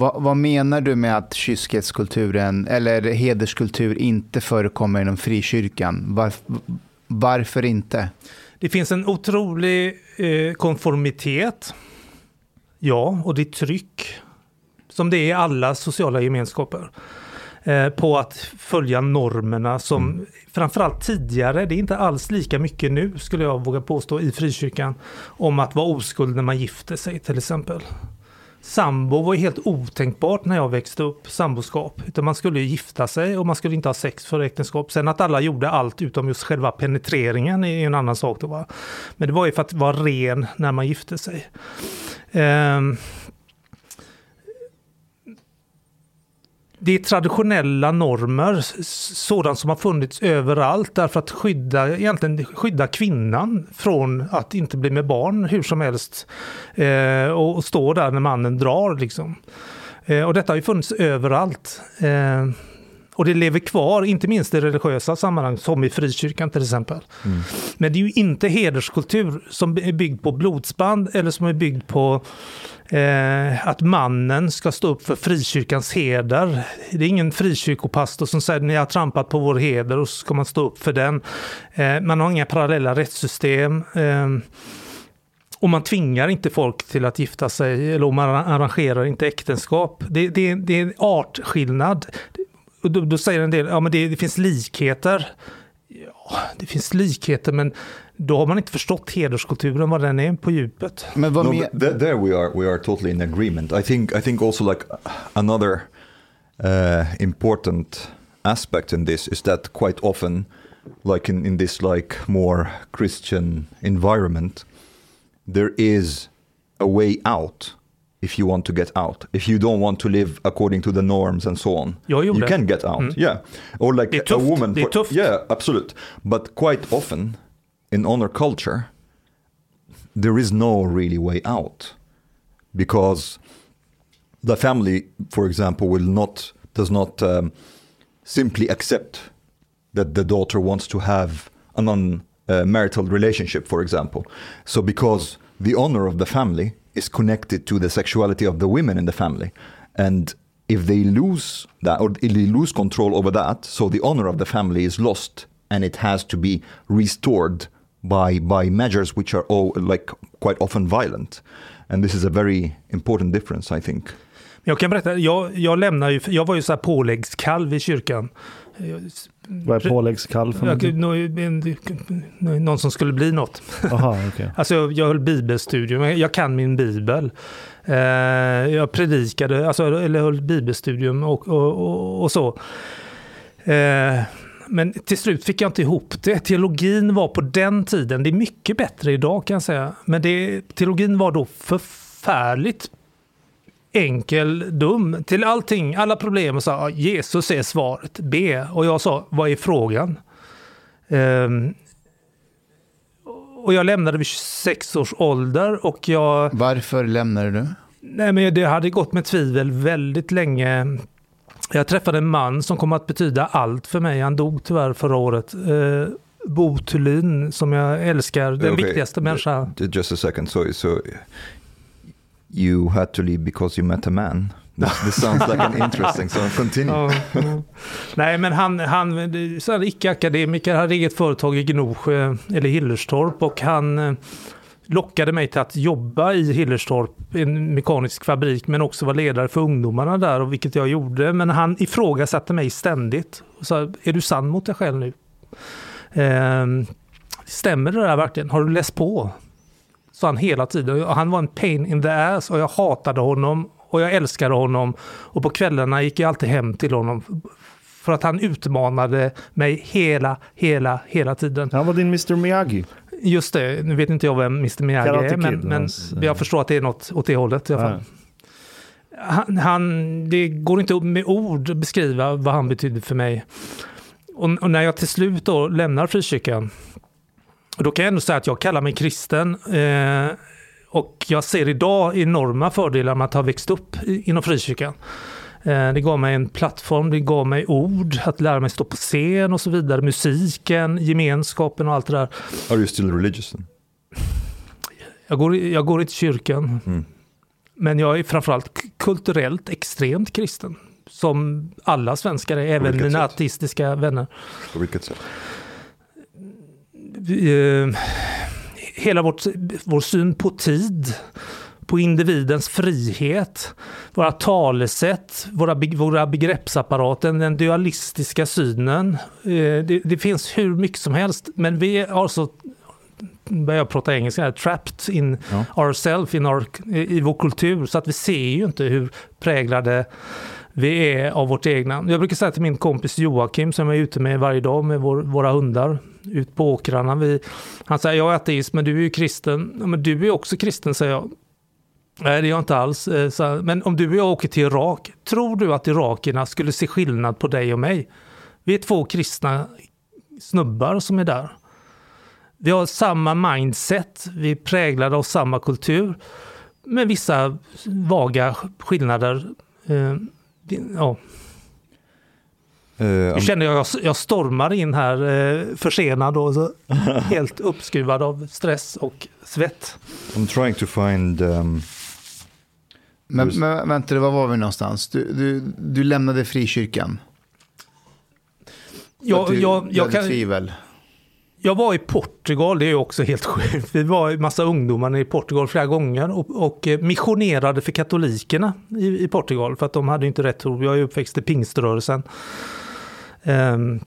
Vad, vad, menar du med att kyskhetskulturen eller hederskultur inte förekommer inom frikyrkan? Var, varför inte? Det finns en otrolig eh, konformitet. Ja, och det är tryck. Som det är i alla sociala gemenskaper. Eh, på att följa normerna som mm. framförallt tidigare, det är inte alls lika mycket nu skulle jag våga påstå i frikyrkan, om att vara oskuld när man gifter sig till exempel. Sambo var ju helt otänkbart när jag växte upp, samboskap. Utan man skulle gifta sig och man skulle inte ha sex för äktenskap. Sen att alla gjorde allt utom just själva penetreringen är en annan sak. Då, va? Men det var ju för att vara ren när man gifte sig. Um, det är traditionella normer, sådant som har funnits överallt därför att skydda, egentligen skydda kvinnan från att inte bli med barn hur som helst. Eh, och, och, stå där när mannen drar liksom. Eh, och detta har ju funnits överallt. Eh, och det lever kvar, inte minst i religiösa sammanhang, som i frikyrkan till exempel. Mm. Men det är ju inte hederskultur som är byggd på blodsband eller som är byggd på eh, att mannen ska stå upp för frikyrkans heder. Det är ingen frikyrkopastor som säger ni har trampat på vår heder och så ska man stå upp för den. Eh, man har inga parallella rättssystem. Eh, och man tvingar inte folk till att gifta sig eller man arrangerar inte äktenskap. Det, det, det är en artskillnad. Och då, då, säger en del, ja men det, det finns likheter. Ja, det finns likheter men då har man inte förstått hederskulturen, vad den är på djupet. Men vad no, th there we are, we are totally in agreement. I think, I think also like another uh, important aspect in this is that quite often, like in, in this like more Christian environment, there is a way out if you want to get out. If you don't want to live according to the norms and so on. you can get out. Mm. Yeah. Or like a woman. For, yeah, absolute. But quite often in honor culture, there is no really way out because the family, for example, will not does not um, simply accept that the daughter wants to have a non-marital relationship, for example. So because the honor of the family is connected to the sexuality of the women in the family, and if they lose that or if they lose control over that, so the honor of the family is lost and it has to be restored by, by measures which are all, like quite often violent. And this is a very important difference I think. Jag kan berätta, jag, jag lämnar ju, jag var ju så här påläggskalv i kyrkan. Vad är påläggskalv för någon som skulle bli något. Aha, okay. alltså jag, jag höll bibelstudium, jag kan min bibel. Eh, jag predikade, alltså, eller höll bibelstudium och, och, och, och så. Eh, men till slut fick jag inte ihop det. Teologin var på den tiden, det är mycket bättre idag kan jag säga, men det, teologin var då förfärligt enkel, dum till allting, alla problem och sa Jesus är svaret, be. Och jag sa, vad är frågan? Um, och jag lämnade vid 26 års ålder och jag... Varför lämnade du? Nej, men det hade gått med tvivel väldigt länge. Jag träffade en man som kom att betyda allt för mig. Han dog tyvärr förra året. Eh, Bo Thulin, som jag älskar, den okay. viktigaste människan. Just a second, so, so you had to leave because you met a man. This, this sounds like an interesting, so continue. Nej, men han, han icke-akademiker, hade eget företag i Gnosjö, eller Hillerstorp, och han eh, lockade mig till att jobba i Hillerstorp, en mekanisk fabrik, men också vara ledare för ungdomarna där, och vilket jag gjorde. Men han ifrågasatte mig ständigt. Och sa, är du sann mot dig själv nu? Eh, stämmer det där verkligen? Har du läst på? Sa han hela tiden. Och han var en pain in the ass och jag hatade honom och jag älskade honom. Och på kvällarna gick jag alltid hem till honom för att han utmanade mig hela, hela, hela tiden. Han var din Mr Miyagi. Just det, nu vet inte jag vem Mr Miyagi är, men, men jag förstår att det är något åt det hållet i alla fall. Han, han, det går inte med ord att beskriva vad han betydde för mig. Och, och när jag till slut då lämnar frikyrkan, då kan jag ändå säga att jag kallar mig kristen. Eh, och jag ser idag enorma fördelar med att ha växt upp inom frikyrkan. Eh, det gav mig en plattform, det gav mig ord, att lära mig stå på scen och så vidare. Musiken, gemenskapen och allt det där. Are you still religious? Jag går, jag går inte i kyrkan. Mm. Men jag är framförallt kulturellt extremt kristen. Som alla svenskar är, även mina sätt? ateistiska vänner. På vilket sätt? Eh, hela vårt, vår syn på tid, på individens frihet, våra talesätt, våra, våra begreppsapparaten, den dualistiska synen. Eh, det, det finns hur mycket som helst, men vi har så börjar jag prata engelska, här, trapped in Ja. ourselves in our, i vår kultur, så att vi ser ju inte hur präglade vi är av vårt egna. Jag brukar säga till min kompis Joakim som jag är ute med varje dag med vår, våra hundar ut på åkrarna. Vi, han säger jag är ateist men du är ju kristen. Ja, men du är också kristen säger jag. Nej det är jag inte alls. Eh, Men om du och jag åker till Irak, tror du att irakierna skulle se skillnad på dig och mig? Vi är två kristna snubbar som är där. Vi har samma mindset, vi är präglade av samma kultur. Med vissa vaga skillnader. Eh, Ja. Uh, Nu känner jag jag jag stormar in här eh, försenad och så helt uppskruvad av stress och svett. I'm trying to find... Um, Men, men vänta, var var vi någonstans? Du, du, du lämnade frikyrkan. Att du, jag, jag, kan, tvivel. jag var i Portugal, det är också helt sjukt. Vi var en massa ungdomar i Portugal flera gånger och, och eh, missionerade för katolikerna i, i Portugal för att de hade inte rätt tro. Jag är uppväxt i pingströrelsen. Ehm,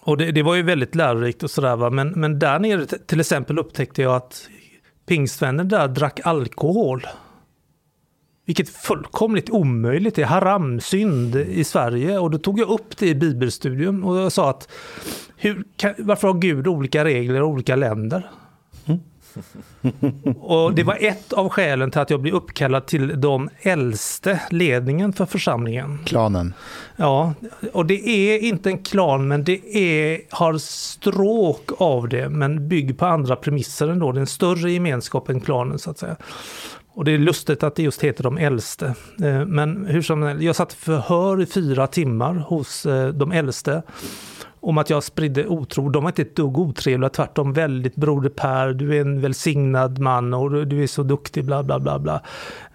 och det, det var ju väldigt lärorikt och sådär. Men, men där nere till exempel upptäckte jag att pingstvänner där drack alkohol. Vilket fullkomligt omöjligt är, haramsynd i Sverige. Och då tog jag upp det i bibelstudium och jag sa att hur kan, varför har Gud olika regler i olika länder? och det var ett av skälen till att jag blev uppkallad till de äldste ledningen för församlingen. Klanen. Ja, och det är inte en klan, men det är, har stråk av det, men bygger på andra premisser ändå. Det är en större gemenskap än klanen så att säga. Och det är lustigt att det just heter de äldste. Eh, men hur som helst, jag satt i förhör i fyra timmar hos eh, de äldste om att jag spridde otro. De var inte ett dugg otrevliga, tvärtom väldigt broder Per, du är en välsignad man och du- är så duktig, bla bla bla bla.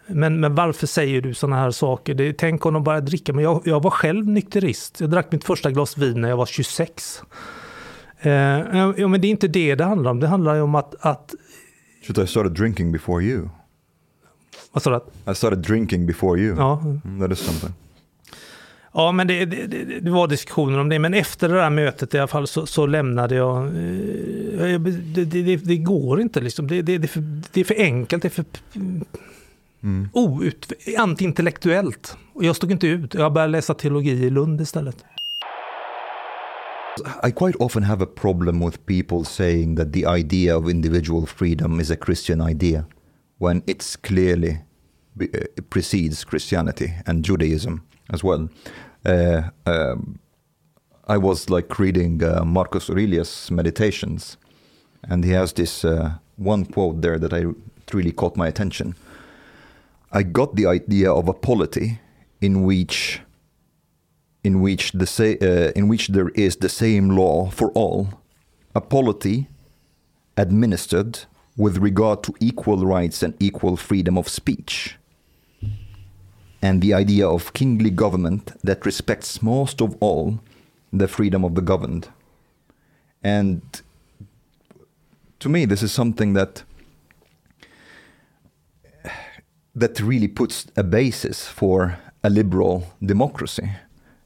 Men, men varför säger du sådana här saker? Det, tänk om de bara dricka.” Men jag, jag var själv nykterist. Jag drack mitt första glas vin när jag var 26. Eh, ja, men det är inte det det handlar om. Det handlar ju om att, att should I started drinking before you? Vad sa du? I started drinking before you. Ja, Mm, That is something. Ja, men det, det, det, var diskussioner om det. Men efter det där mötet i alla fall så, så lämnade jag. eh, Det, det, det, går inte liksom. Det, det, det, är för, det är för enkelt. Det är för Mm. out, antiintellektuellt. Och jag stod inte ut. Jag började läsa teologi i Lund istället. I quite often have a problem with people saying that the idea of individual freedom is a Christian idea when it's clearly uh, precedes Christianity and Judaism as well. Uh, um, I was like reading uh, Marcus Aurelius' Meditations, and he has this uh, one quote there that I really caught my attention. I got the idea of a polity in which in which the sa- uh, in which there is the same law for all, a polity administered with regard to equal rights and equal freedom of speech, and the idea of kingly government that respects most of all the freedom of the governed. And to me, this is something that that really puts a basis for a liberal democracy.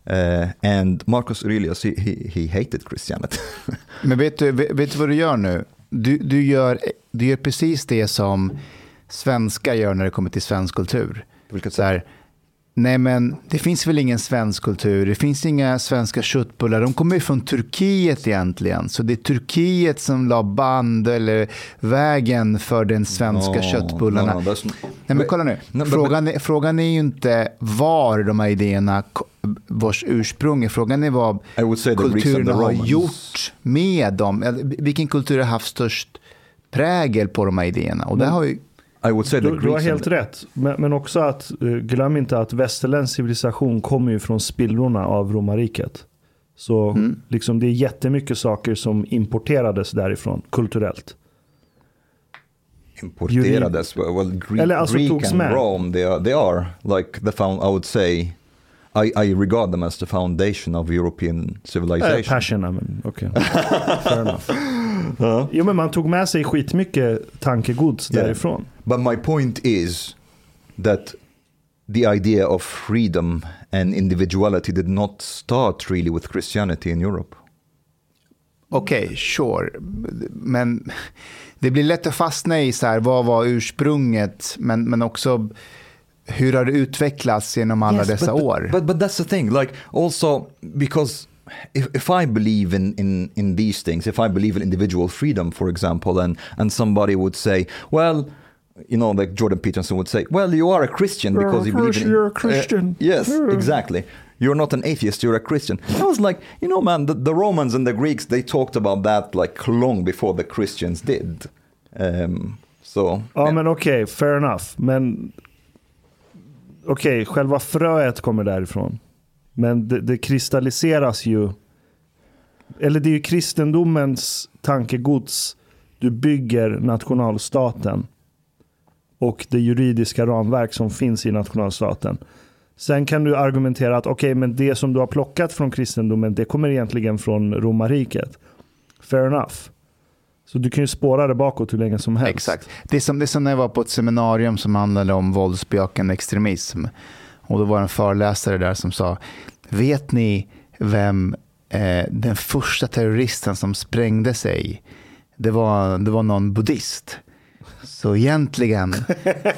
Uh, and Marcus Aurelius, he, he, he hated Christianity. Men vet du, vet vet du vad du gör nu? Du, du, gör, du gör precis det som svenskar gör när det kommer till svensk kultur. Så här, nej men det finns väl ingen svensk kultur, det finns inga svenska köttbullar, de kommer ju från Turkiet egentligen. Så det är Turkiet som la band eller vägen för den svenska No, köttbullarna. no, no, Nej men kolla nu, frågan, är, frågan är ju inte var de här idéerna, vars ursprung är, frågan är vad kulturen har gjort med dem. Vilken kultur har haft störst prägel på de här idéerna? Och det har ju, I Du, du har helt rätt. Men, men också att, eh, glöm inte att västerländsk civilisation kommer ju från spillrorna av romarriket. Så Mm. liksom, det är jättemycket saker som importerades därifrån kulturellt. importerades. Well, Greek, Eller alltså Greek togs and med. Rome, they are, they are like the found. I would say, I, I regard them as the foundation of European Äh, civilization. passion, men okej. Fair enough. Jo men man tog med sig skitmycket tankegods Yeah. därifrån. But my point is that the idea of freedom and individuality did not start really with Christianity in Europe. Okej, sure. Men det blir lätt att fastna i så här, vad var ursprunget, men, men också hur har det utvecklats genom alla Yes, dessa but, år? But, but that's the thing, like also because if, if I believe in, in, in these things, if I believe in individual freedom, for example, and, and somebody would say, well, you know, like Jordan Peterson would say, well, you are a Christian because you believe Christian, in... you're a Christian. Uh, yes, Yeah. exactly. You're not an atheist, you're a Christian. I was like, you know, man, the, the Romans and the Greeks, they talked about that like long before the Christians did. Um, so, Ja men okej, fair enough. Men okej, själva fröet kommer därifrån. Men det, det kristalliseras ju. Eller det är ju kristendomens tankegods. Du bygger nationalstaten. Och det juridiska ramverk som finns i nationalstaten. Sen kan du argumentera att okej, men det som du har plockat från kristendomen, det kommer egentligen från romarriket. Fair enough. Så du kan ju spåra det bakåt hur länge som helst. Exakt. Det är, som, det är som när jag var på ett seminarium som handlade om våldsbejakande extremism. Och då var det en föreläsare där som sa, vet ni vem eh, den första terroristen som sprängde sig, det var, det var någon buddhist. Så egentligen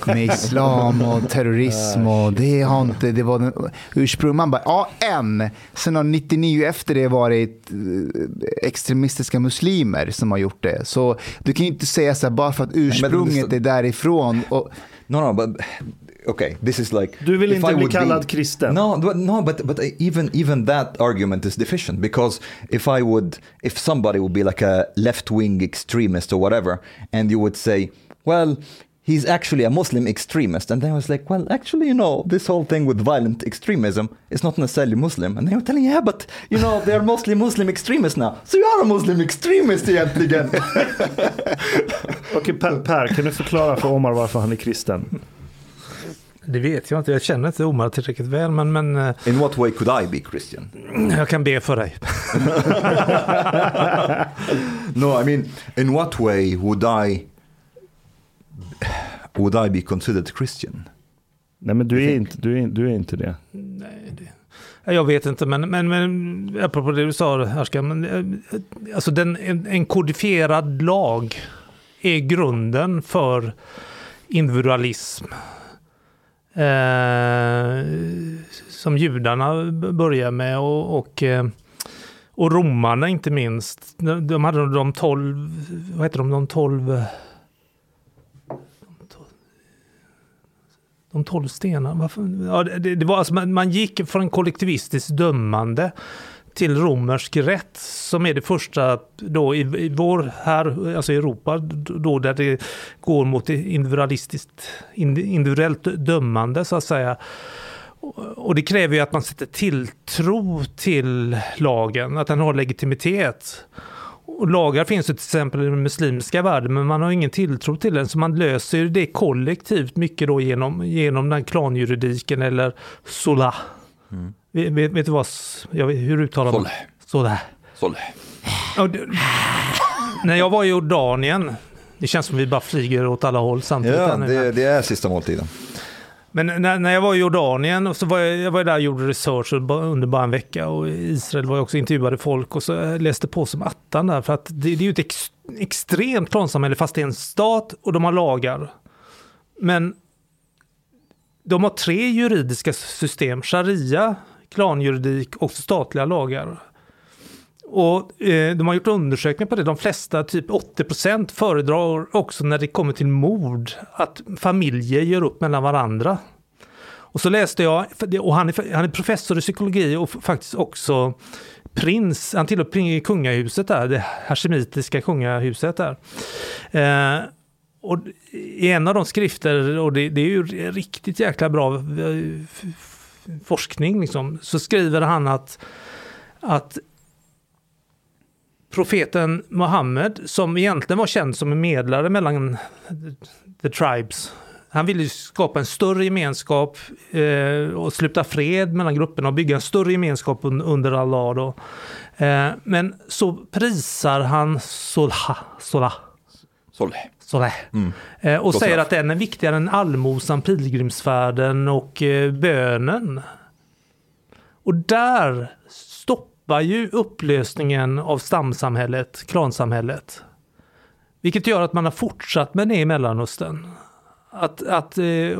med islam och terrorism och det har inte, det var ursprung. Man bara, ja en. Sen har 99 efter det varit eh, extremistiska muslimer som har gjort det. Så du kan ju inte säga så här bara för att ursprunget är därifrån. Och, No, no, but okay, this is like. Du vill inte I bli kallad kristen. No, but, no, but but even even that argument is deficient because if I would, if somebody would be like a left-wing extremist or whatever, and you would say, well. He's actually a Muslim extremist, and then I was like, "Well, actually, you know, this whole thing with violent extremism is not necessarily Muslim." And they were telling, "Yeah, but you know, they're mostly Muslim extremists now, so you are a Muslim extremist egentligen." Okej, per, per, kan du förklara för Omar varför han är kristen? Det vet jag inte, jag känner inte Omar tillräckligt väl, men, men eh, In what way could I be Christian? jag kan be för dig. No, I mean, in what way would I would I be considered Christian? Nej, men du är, inte, du är, du är inte det. Nej, det, Ja, jag vet inte, men, men, men apropå det du sa, Ashkan, men, eh, alltså den, en, en kodifierad lag är grunden för individualism. Eh, som judarna börjar med och, och, eh, och romarna inte minst. De, de hade de tolv, vad heter de, de tolv De tolv stenarna. Varför? Ja, det, det var alltså, man, man gick från kollektivistiskt dömande till romersk rätt som är det första då i, i vår här, alltså Europa, då där det går mot individualistiskt, individuellt dömande så att säga. Och det kräver ju att man sätter tilltro till lagen, att den har legitimitet. Och lagar finns ju till exempel i den muslimska världen, men man har ingen tilltro till den, så man löser ju det kollektivt mycket då genom, genom den klanjuridiken eller sola. Mm vet, vet du vad, jag hur uttalar man? Soleh. Ja, det- När jag var i Jordanien, det känns som vi bara flyger åt alla håll samtidigt. Ja, det, det är sista måltiden. Men när, när jag var i Jordanien, och så var jag, jag var där och gjorde research under bara en vecka och i Israel var jag också intervjuade folk och så läste på som attan där för att det, det är ju ett ex, extremt klansamhälle fast det är en stat och de har lagar. Men de har tre juridiska system, sharia, klanjuridik och statliga lagar. Och eh, de har gjort undersökningar på det. De flesta, typ 80% föredrar också när det kommer till mord att familjer gör upp mellan varandra. Och så läste jag, och han är, han är professor i psykologi och faktiskt också prins, han tillhör kungahuset där, det hashemitiska kungahuset där. Eh, och i en av de skrifter, och det, det är ju riktigt jäkla bra eh, forskning, liksom, så skriver han att, att profeten Muhammed, som egentligen var känd som en medlare mellan the tribes. Han ville skapa en större gemenskap eh, och sluta fred mellan grupperna och bygga en större gemenskap un under Allah. Då. Eh, men så prisar han Solha, Solha, Soleh. Solah, Mm. eh, och Gott säger straff. att den är viktigare än allmosan, pilgrimsfärden och eh, bönen. Och där stoppar ju upplösningen av stamsamhället, klansamhället. Vilket gör att man har fortsatt med det i Mellanöstern. Att, att, eh,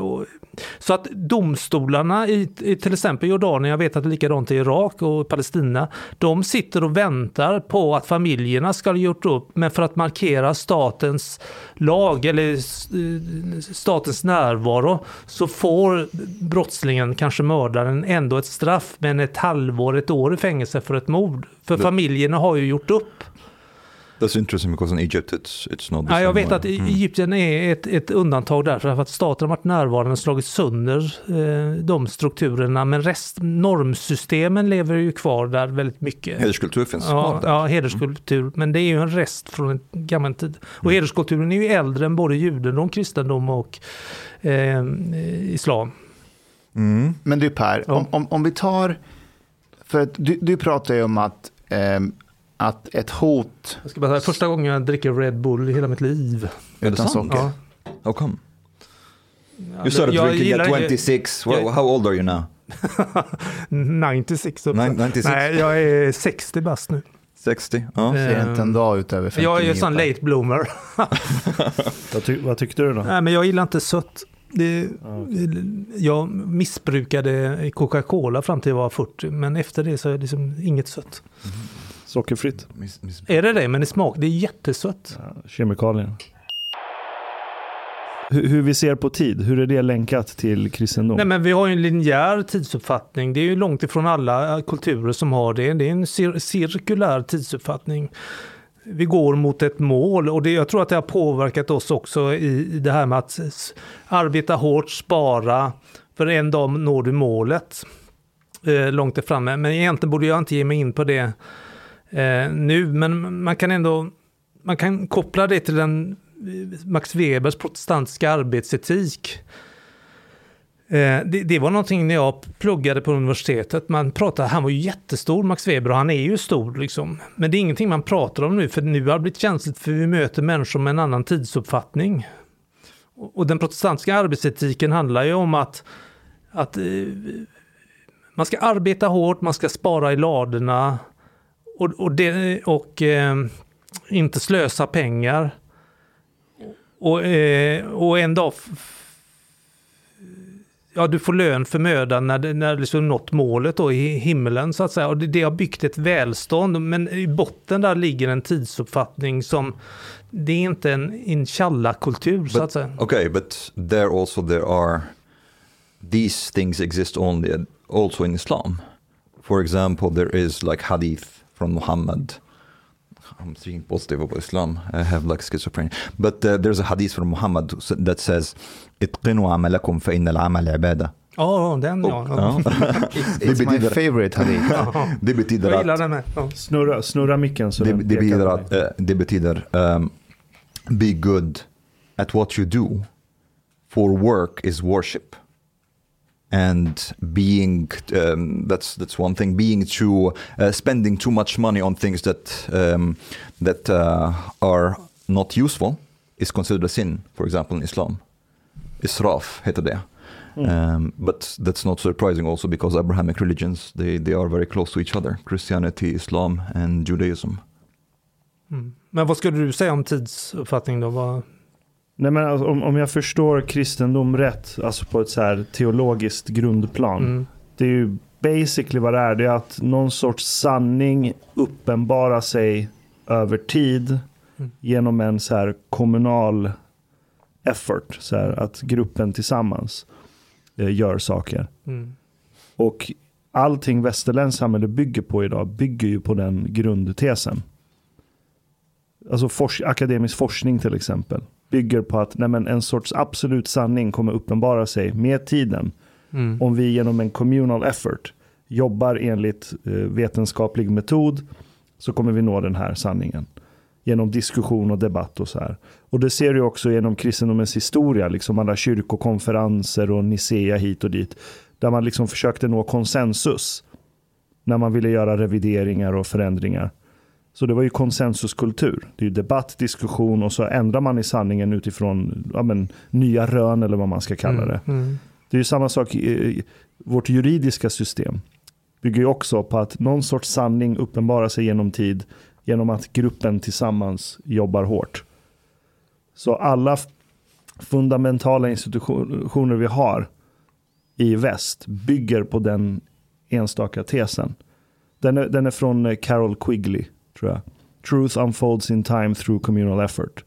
så att domstolarna i, i till exempel Jordanien, jag vet att det är likadant i Irak och Palestina, de sitter och väntar på att familjerna ska ha gjort upp, men för att markera statens lag eller eh, statens närvaro så får brottslingen, kanske mördaren, ändå ett straff, men ett halvår, ett år i fängelse för ett mord. För familjerna har ju gjort upp. That's interesting because in Egypt it's it's not the Ja, jag vet way. att Mm. Egypten är ett, ett undantag där för att staten har varit närvarande och slagit sönder eh, de strukturerna. Men rest, normsystemen lever ju kvar där väldigt mycket. Hederskultur finns Ja, kvar där. ja, hederskultur. Men det är ju en rest från en gammal tid. Och hederskulturen är ju äldre än både judendom, kristendom och eh, islam. Mm. Men du Per, Ja. om, om, om vi tar... För att du, du pratar ju om att, ehm, att ett hot Jag ska bara säga, första gången jag dricker Red Bull i hela mitt liv. Är det utan sant? socker. Ja. How come? You started jag drinking at ju- 26. jag- how old are you now? 96 upp. Nine- 96? Nej, jag är 60 bast nu. 60? Ja. ser inte en dag ut över 59. Jag är ju sån Per. late bloomer. Vad, ty vad tyckte du då? Nej, men jag gillar inte sött. Det, jag missbrukade Coca-Cola fram till jag var 40, men efter det så är det liksom inget sött. Sockerfritt? Miss, miss. Är det det? Men i smak, det är jättesött. Ja, kemikalier. Hur, hur vi ser på tid, hur är det länkat till kristendom? Nej, men vi har ju en linjär tidsuppfattning. Det är ju långt ifrån alla kulturer som har det. Det är en cir cirkulär tidsuppfattning. Vi går mot ett mål och det, jag tror att det har påverkat oss också i, i det här med att arbeta hårt, spara, för en dag når du målet eh, långt framme. Men egentligen borde jag inte ge mig in på det eh, nu, men man kan ändå man kan koppla det till den eh, Max Webers protestantiska arbetsetik. Eh, det, det var någonting när jag pluggade på universitetet. Man pratade, han var ju jättestor Max Weber och han är ju stor liksom. Men det är ingenting man pratar om nu för nu har det blivit känsligt för vi möter människor med en annan tidsuppfattning. Och och den protestantiska arbetsetiken handlar ju om att, att eh, man ska arbeta hårt, man ska spara i ladorna och, och, det, och eh, inte slösa pengar. Och, eh, och en dag ja, du får lön för mödan när, när du liksom nått målet då i himmelen så att säga. Och det, det har byggt ett välstånd, men i botten där ligger en tidsuppfattning som det är inte en inshallah-kultur så att säga. Okay, but there also there are these things exist only also in Islam. For example, there is like hadith from Muhammad. I'm thinking positive about Islam. I have like schizophrenia. But uh, there's a hadith from Muhammad that says اتقنوا عملكم فإن العمل عبادة. Ja, den ja. Ja. It's, Det it's my betyder- favorite hadith. ja. Det betyder Jag gillar att den med. Ja. Snurra, snurra micken så det, den det pekar betyder på att dig. eh, det betyder um, be good at what you do for work is worship and being um, that's that's one thing being too uh, spending too much money on things that um, that uh, are not useful is considered a sin for example in Islam israf heter det um, but that's not surprising also because Abrahamic religions they, they are very close to each other Christianity Islam and Judaism Mm. Men vad skulle du säga om tidsuppfattning då? Vad, Nej, men alltså, om, om jag förstår kristendom rätt, alltså på ett så här teologiskt grundplan. mm. Det är ju basically vad det är. Det är att någon sorts sanning uppenbarar sig över tid Mm. genom en så här kommunal effort. Så här, att gruppen tillsammans eh, gör saker. Mm. Och allting västerländskt samhälle bygger på idag bygger ju på den grundtesen. Alltså fors akademisk forskning till exempel bygger på att nej men, en sorts absolut sanning kommer uppenbara sig med tiden Mm. om vi genom en communal effort jobbar enligt eh, vetenskaplig metod så kommer vi nå den här sanningen. Genom diskussion och debatt och så här. Och det ser du också genom kristendomens historia, liksom alla kyrkokonferenser och Nicea hit och dit. Där man liksom försökte nå konsensus när man ville göra revideringar och förändringar. Så det var ju konsensuskultur. Det är ju debatt, diskussion och så ändrar man i sanningen utifrån ja, men, nya rön eller vad man ska kalla det. Mm, mm. Det är ju samma sak i vårt juridiska system. Bygger ju också på att någon sorts sanning uppenbarar sig genom tid genom att gruppen tillsammans jobbar hårt. Så alla fundamentala institutioner vi har i väst bygger på den enstaka tesen. Den är, den är från Carol Quigley, tror jag. Truth unfolds in time through communal effort.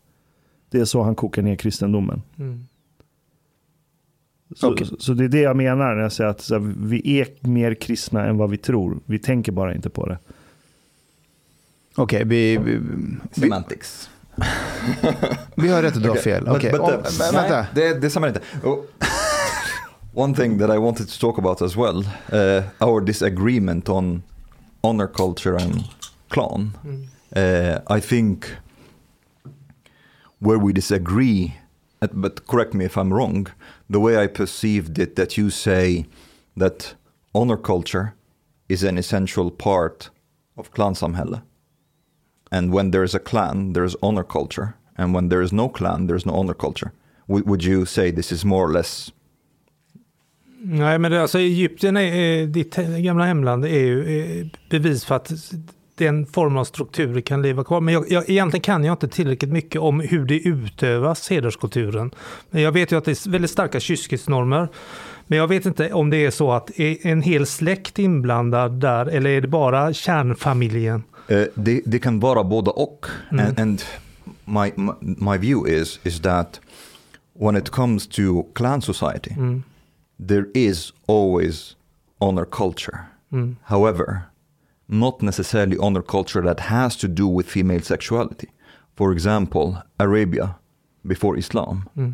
Det är så han kokar ner kristendomen. Mm. Så, Okej. så det är det jag menar när jag säger att så här, vi är mer kristna än vad vi tror. Vi tänker bara inte på det. Okej, vi, vi, vi, Semantics. vi har rätt att du har Okay, fel. but- Okej, och- uh, men vänta. det, det samlar inte. Och- One thing that I wanted to talk about as well, uh, our disagreement on honor culture and clan. Mm. Uh, I think where we disagree, uh, but correct me if I'm wrong, the way I perceived it, that you say that honor culture is an essential part of clansamhälle. And when there is a clan, there is honor culture. And when there is no clan, there is no honor culture. Would, would you say this is more or less? Nej, men det, alltså Egypten, är, är, ditt gamla hemland, är ju eh, bevis för att den form av strukturer kan leva kvar. Men jag, jag, egentligen kan jag inte tillräckligt mycket om hur det utövas, hederskulturen. Men jag vet ju att det är väldigt starka kyskhetsnormer. Men jag vet inte om det är så att är en hel släkt inblandad där eller är det bara kärnfamiljen? Uh, det, det kan vara båda och. Mm. And, and my, my, my view is, is that when it comes to clan society, Mm. there is always honor culture. Mm. However, not necessarily honor culture that has to do with female sexuality. For example, Arabia before Islam, Mm.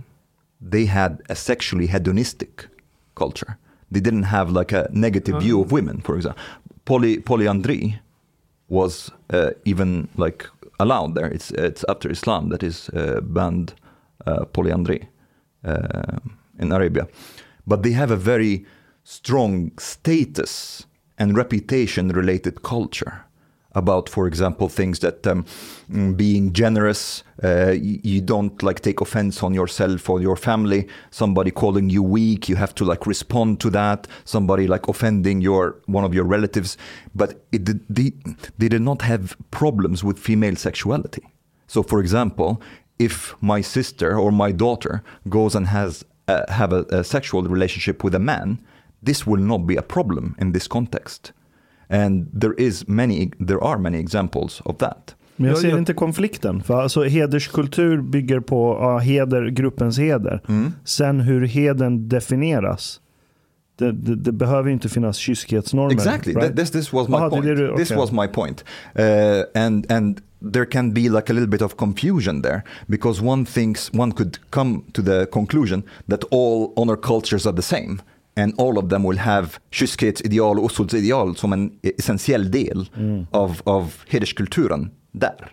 they had a sexually hedonistic culture. They didn't have like a negative view of women, for example. Poly, polyandry was uh, even like allowed there. It's it's after Islam that is uh, banned uh, polyandry uh, in Arabia, but they have a very strong status and reputation related culture about, for example, things that um, mm, being generous, uh, you, don't like take offense on yourself or your family. Somebody calling you weak, you have to like respond to that. Somebody like offending your one of your relatives, but it they, they did not have problems with female sexuality. So, for example, if my sister or my daughter goes and has uh, have a, a sexual relationship with a man, this will not be a problem in this context. And there is many, there are many examples of that. Men jag ser inte konflikten. För alltså, hederskultur bygger på ja, heder, gruppens heder. Mm. Sen hur heden definieras. Det, det, det behöver inte finnas kyskhetsnormer. Exactly. right? Th- This this was my Aha, det point. det This okay. was my point. Uh, and and there can be like a little bit of confusion there because one thinks one could come to the conclusion that all honor cultures are the same and all of them will have kyskhetsideal och oskuldsideal som en essentiell del av, av hederskulturen där.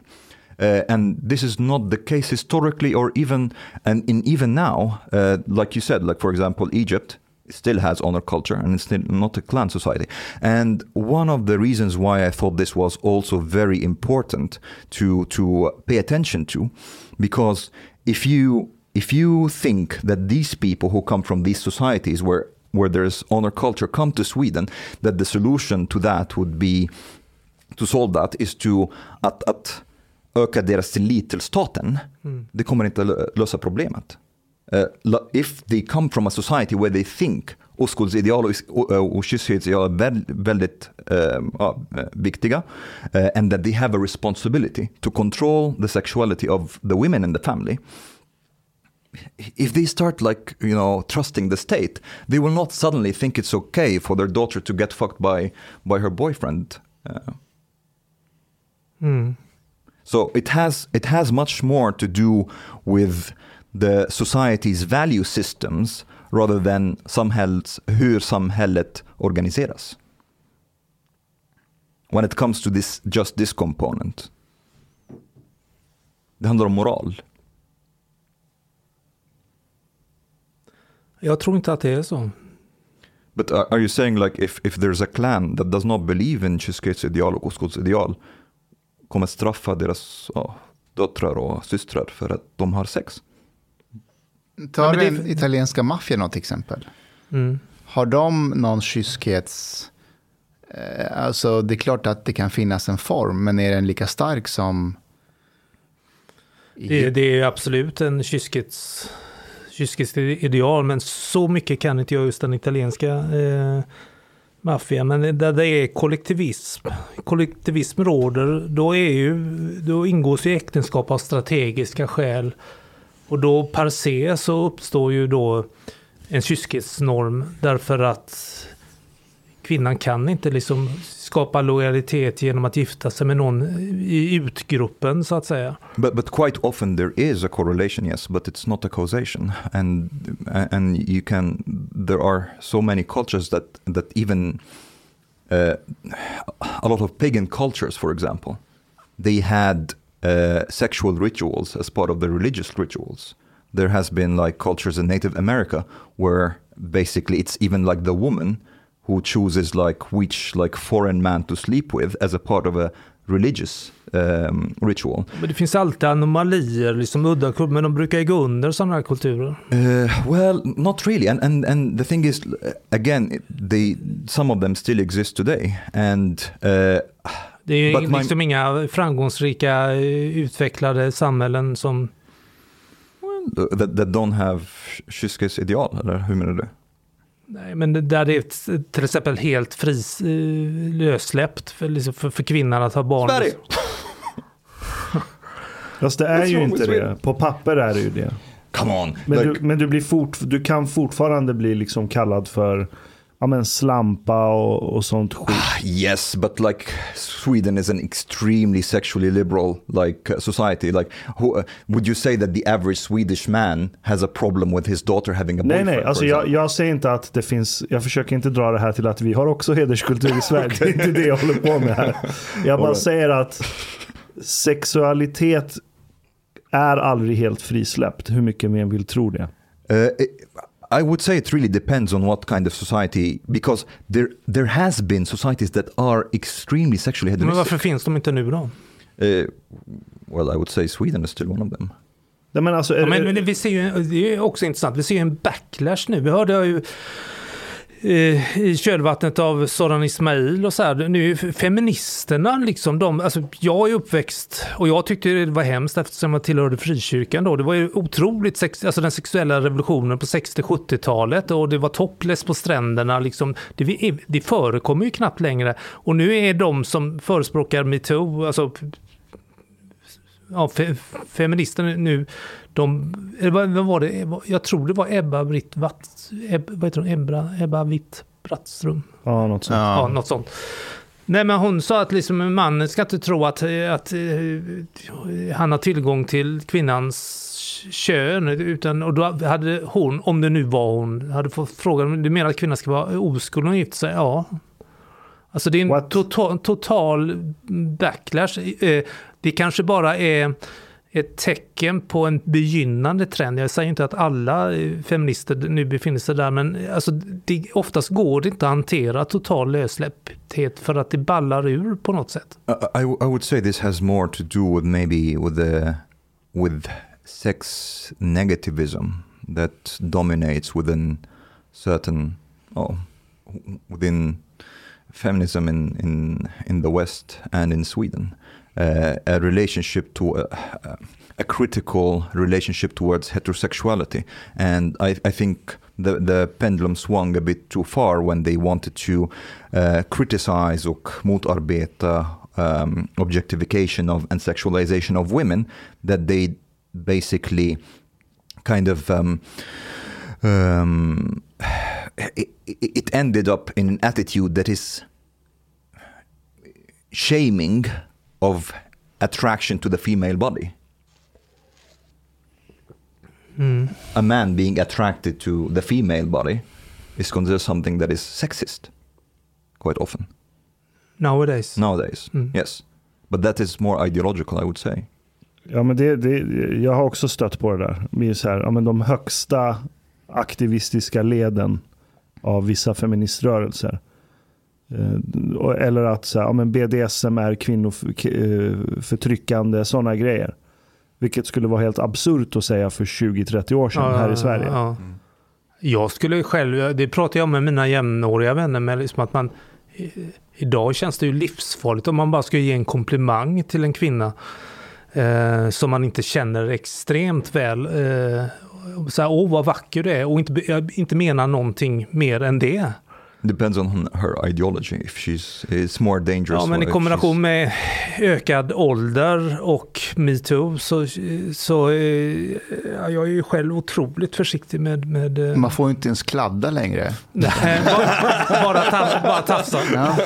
Uh, and this is not the case historically or even and in even now uh, like you said like for example Egypt still has honor culture and it's still not a clan society. And one of the reasons why I thought this was also very important to to pay attention to, because if you if you think that these people who come from these societies where where there's honor culture come to Sweden, that the solution to that would be to solve that is to att, att öka deras tillit till staten. Det kommer inte lö- lösa problemet. Uh, if they come from a society where they think oskuldsideal och, och, och kyskhetsideal är väl, väldigt um, ja, eh, viktiga uh, and that they have a responsibility to control the sexuality of the women in the family if they start like you know trusting the state they will not suddenly think it's okay for their daughter to get fucked by by her boyfriend uh, Mm. so it has it has much more to do with the society's value systems rather than samhälls, hur samhället organiseras. when it comes to this, just this component. Det handlar om moral. Jag tror inte att det är så. But are, are you saying like if, if there's a clan that does not believe in Kyskets ideal och Oskulds ideal kommer straffa deras ja, döttrar och systrar för att de har sex? Ta Ja, men det- den italienska maffian något exempel. Mm. Har de någon kyskhets... Eh, alltså det är klart att det kan finnas en form, men är den lika stark som... Det, det är absolut en kyskets, kyskets ideal, men så mycket kan inte jag just den italienska eh, maffian. Men där det är kollektivism, kollektivism råder, då, är ju, då ingås ju äktenskap av strategiska skäl. Och då per se så uppstår ju då en kyskhetsnorm därför att kvinnan kan inte liksom skapa lojalitet genom att gifta sig med någon i utgruppen så att säga. But but quite often there is a correlation, yes, but it's not a causation, and and you can there are so many cultures that that even uh, a lot of pagan cultures, for example, they had uh, sexual rituals as part of the religious rituals. There has been like cultures in Native America where basically it's even like the woman who chooses like which like foreign man to sleep with as a part of a religious um, ritual. Men det finns alltid anomalier, liksom udda kulturer, men de brukar ju gå under sådana här kulturer. Uh, well, not really, and and and the thing is, again, they some of them still exist today, and uh, Det är ju my- liksom inga framgångsrika eh, utvecklade samhällen som... that, that don't have kyskes ideal, eller hur menar du? Nej, men där det är till exempel helt fris, eh, lössläppt för, liksom för, för kvinnan att ha barn. Sverige! Fast det är ju inte det. På papper är det ju det. Come on! Men, like, du, men du, blir fort, du kan fortfarande bli liksom kallad för ja, men slampa och, och sånt skit. yes, but like Sweden is an extremely sexually liberal like uh, society. Like, who, uh, would you say that the average Swedish man has a problem with his daughter having a Nej, boyfriend? nej, for alltså jag, jag säger inte att det finns, jag försöker inte dra det här till att vi har också hederskultur i Sverige. Det är inte det jag håller på med här. Jag bara Alright. säger att sexualitet är aldrig helt frisläppt, hur mycket man vill tro det. Uh, it- I would say it really depends on what kind of society, because there there has been societies that are extremely sexually Men hedonistic. varför finns de inte nu då? Uh, well, I would say Sweden is still one of them. Nej, men alltså, Ja, men, det- men vi ser ju, det är också intressant, vi ser ju en backlash nu. Vi hörde ju Eh, i kölvattnet av Soran Ismail och så här, nu feministerna liksom de, alltså jag är uppväxt och jag tyckte det var hemskt eftersom jag tillhörde frikyrkan då. Det var ju otroligt, sex, alltså den sexuella revolutionen på 60-70-talet och det var topless på stränderna liksom. Det, det förekommer ju knappt längre och nu är de som förespråkar metoo, alltså ja, fe, feministerna nu, de, eller vad, vad var det, jag tror det var Ebba Britt Watt, Eb, vad heter hon, Ebba, Ebba Witt Brattström, ja, något sånt. ja. Ja. något sånt. Nej men hon sa att liksom mannen ska inte tro att, att eh, han har tillgång till kvinnans kön, utan och då hade hon, om det nu var hon, hade fått frågan, du menar att kvinnan ska vara oskuld när hon gifter sig? Ja. Alltså det är en total, total backlash. Det kanske bara är ett tecken på en begynnande trend. Jag säger inte att alla eh, feminister nu befinner sig där, men alltså det, oftast går det inte att hantera total lössläppthet för att det ballar ur på något sätt. I, I, I would say this has more to do with maybe with the with sex negativism that dominates within certain oh within feminism in in in the West and in Sweden. Uh, a relationship to a, a critical relationship towards heterosexuality, and I, I think the the pendulum swung a bit too far when they wanted to uh, criticize och motarbeta um, objectification of and sexualization of women that they basically kind of um, um, it, it ended up in an attitude that is shaming of attraction to the female body. A man being attracted to the female body is considered something that is sexist quite often. Nowadays. nowadays. Mm. Yes, but that is more ideological, I would say. Ja, men det, det, jag har också stött på det där. Det är så här, ja, men de högsta aktivistiska leden av vissa feministrörelser. Eh, Eller att så här, ja, men BDSM är kvinnoförtryckande, sådana grejer. Vilket skulle vara helt absurt att säga för 20-30 år sedan här i Sverige. Ja. Jag skulle själv, det pratar jag med mina jämnåriga vänner, med liksom att man Idag känns det ju livsfarligt om man bara ska ge en komplimang till en kvinna eh, som man inte känner extremt väl. Eh, så här, åh vad vacker du är och inte, inte mena någonting mer än det. Depends on her ideology. If she's it's more dangerous. Ja, men i kombination she's- med ökad ålder och metoo så, så eh, ja, jag är ju själv otroligt försiktig med... med eh, Man får ju inte ens kladda längre. Nej, bara, bara, bara tafsa. Ja,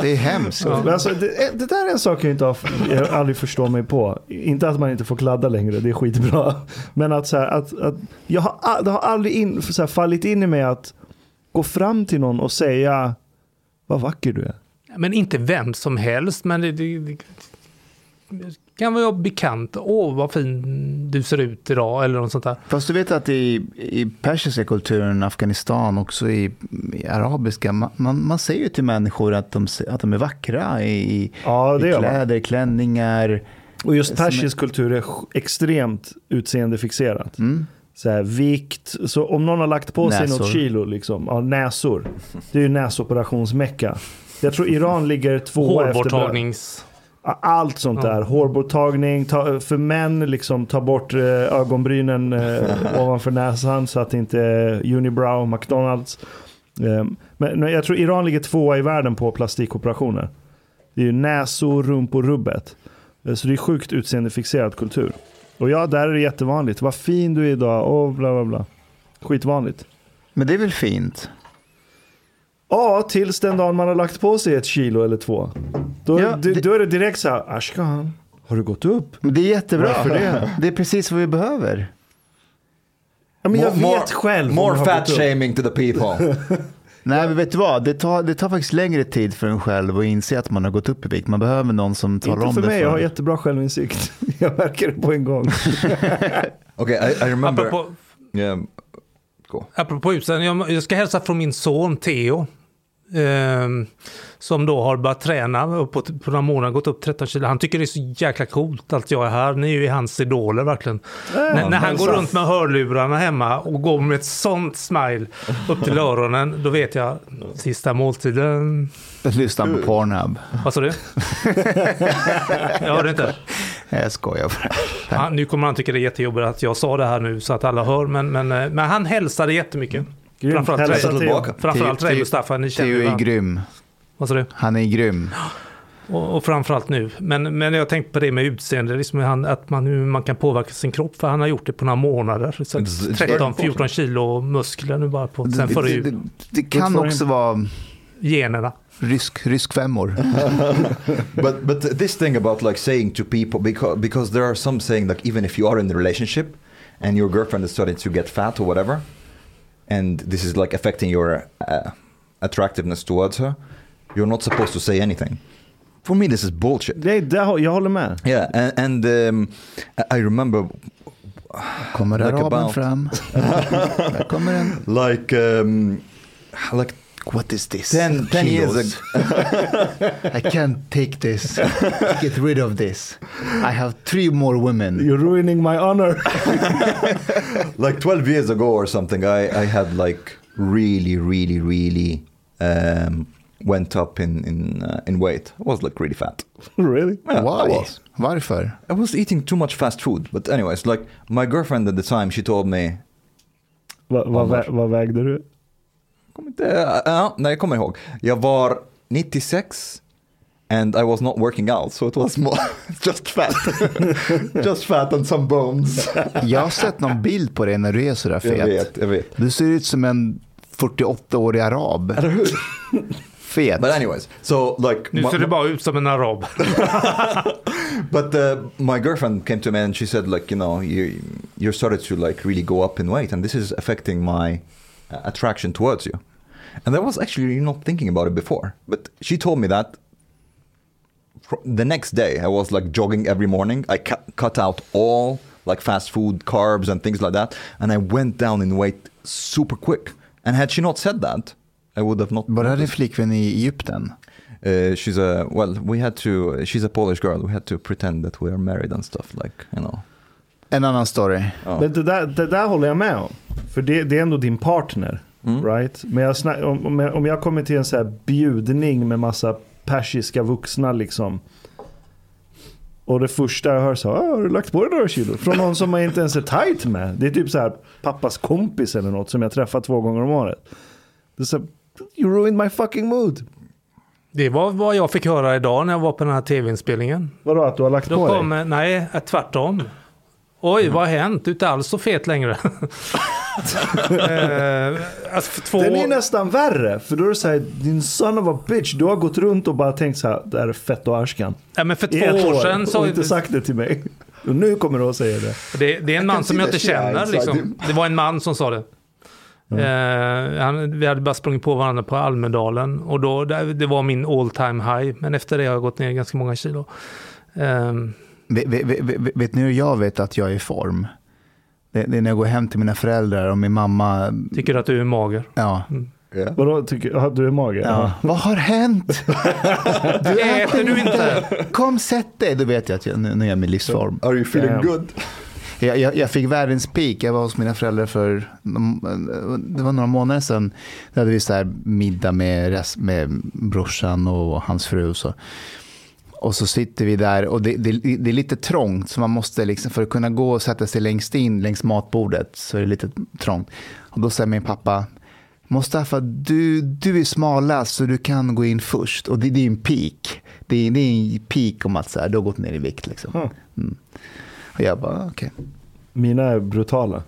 det är hemskt. Ja. Men alltså, det, det där är en sak jag, inte har, jag aldrig förstår mig på. Inte att man inte får kladda längre, det är skitbra. Men att, så här, att, att jag har, det har aldrig in, så här, fallit in i mig att gå fram till någon och säga vad vacker du är. Men inte vem som helst, men det, det, det kan vara bekant. Åh, vad fin du ser ut idag, eller något sånt där. Fast du vet att i, i persiska kulturen, Afghanistan, också i, i arabiska, man, man, man säger ju till människor att de, att de är vackra i, Ja, i kläder, klänningar. Och just persisk kultur är extremt utseendefixerat. Mm. Så här, vikt, så om någon har lagt på sig Näsor. något kilo, liksom, ja, näsor. Det är ju näsoperationsmecka. Jag tror Iran ligger tvåa efter Hårborttagnings... Allt sånt där. Hårborttagning, ta, för män liksom ta bort eh, ögonbrynen eh, ovanför näsan så att det inte är unibrow, McDonalds. Eh, men men jag tror Iran ligger tvåa i världen på plastikoperationer. Det är ju näsor, rumpor, rubbet. Eh, så det är sjukt utseendefixerad kultur. Och ja, där är det jättevanligt. Vad fin du är idag, och bla bla bla. Skitvanligt. Men det är väl fint? Ja, tills den dagen man har lagt på sig ett kilo eller två. Då, Ja, det- då är det direkt så här, Ashkan, har du gått upp? Men det är jättebra. Varför det? Det är precis vad vi behöver. Ja, men jag More- vet själv. More fat shaming to the people. Nej, men vet du vad? Det tar, det tar faktiskt längre tid för en själv att inse att man har gått upp i vikt. Man behöver någon som talar Inte om för det mig, för jag har jättebra självinsikt. Jag märker det på en gång. okay, I, I remember. Apropå, Yeah, apropå jag, jag ska hälsa från min son Theo. Ehm, som då har börjat träna och på, på några månader gått upp 13 kilo. Han tycker det är så jäkla coolt att jag är här. Ni är ju hans idoler verkligen. när, när han går runt med hörlurarna hemma och går med ett sånt smile upp till öronen, då vet jag sista måltiden. Lyssna på Pornhub. Vad sa du? jag hörde inte. Jag skojar bara. Nu kommer han tycka det är jättejobbigt att jag sa det här nu så att alla hör, men, men, eh, men han hälsade jättemycket. Grymt. Framförallt Hälsa. Theo. tillbaka. Framförallt Ray Mustafa, ni känner Theo ju är grym. Vad sa du? Han är grym. Och, och framförallt nu. Men, men jag tänkte på det med utseende, liksom han, att man, hur man kan påverka sin kropp. För han har gjort det på några månader. Så It's- it's very 13-14 kilo muskler nu bara på, sen Det, före det, det, det kan också vara Generna. rysk, rysk femmor. but but this thing about like saying to people because because there are some saying like even if you are in a relationship and your girlfriend is starting to get fat or whatever and this is like affecting your uh, attractiveness towards her you're not supposed to say anything for me this is bullshit Det, det, jag håller med. yeah and, and um, I I remember Kommer Like araben about- fram? Där kommer den. like um, like What is this? 10 10 years ago I can't take this. Get rid of this. I have three more women. You're ruining my honor. like 12 years ago or something i i had like really really really um went up in in uh, in weight i was like really fat really? Yeah, i Why? was Varför? i was eating too much fast food but anyways like my girlfriend at the time she told me Va, vad, vä, vad vägde du? Kommer inte, ja, nej jag kommer ihåg jag var 96 and I was not working out so it was more just fat just fat and some bones Jag har sett någon bild på dig när du är sådär jag fet. vet jag vet Du ser ut som en 48-årig arab. Eller hur? Fet. but anyways so like Nu ser du bara ut som en arab. But uh, my girlfriend came to me and she said, like, you know, you you started to like really go up in weight, and this is affecting my attraction towards you. And I was actually not thinking about it before, but she told me that the next day I was like jogging every morning. I cut, cut out all like fast food, carbs, and things like that, and I went down in weight super quick. And had she not said that, I would have not. Var är din flickvän i Egypten? Uh, she's a well. We had to. She's a Polish girl. We had to pretend that we are married and stuff. Like you know. En annan story. Ja. Men det där, det där håller jag med om. För det, det är ändå din partner. Mm. Right? Men jag snack, om, om, jag, om jag kommer till en så här bjudning med massa persiska vuxna liksom. Och det första jag hör så här, "Ah, har du lagt på dig några kilo? Från någon som man inte ens är tight med. Det är typ så här pappas kompis eller något som jag träffar två gånger om året. Det är så här, you ruined my fucking mood. Det var vad jag fick höra idag när jag var på den här tv-inspelningen. Vadå att du har lagt Då på kom, dig? nej, tvärtom. Oj, vad har hänt? Du är inte alls så fet längre. eh, alltså två... Den är nästan värre. För då är det så här, din son of a bitch. Du har gått runt och bara tänkt så här, det här är fett och arskan. ja, men för två ett år sedan och så... inte sagt det till mig. Och nu kommer du att säga det. Det, det är en man som jag inte känner. Liksom. Det var en man som sa det. Eh, han, vi hade bara sprungit på varandra på Almedalen och då, det var min all time high. Men efter det har jag gått ner ganska många kilo. Eh, Vet, vet, vet, ni hur jag vet att jag är i form? Det, det är när jag går hem till mina föräldrar och min mamma, tycker att du är mager. ja. Yeah. Vadå, tycker, du är mage? ja. Vad har hänt? Du Äter du inte? Kom sätt dig, då vet jag att jag, nu, nu är jag i min livsform. Are you feeling Damn. good? Jag, jag, jag fick världens peak. Jag var hos mina föräldrar för det var några månader sedan. Då hade vi så här middag med, rest, med brorsan och hans fru. Och så. Och så sitter vi där och det, det, det är lite trångt. Så man måste liksom, för att kunna gå och sätta sig längst in längs matbordet så är det lite trångt. Och då säger min pappa, Mustafa, du, du är smalast så du kan gå in först. Och det, det är en peak. Det är, det är en peak om att så här, du har gått ner i vikt. Liksom. Mm. Och jag bara, okej. Mina är brutala.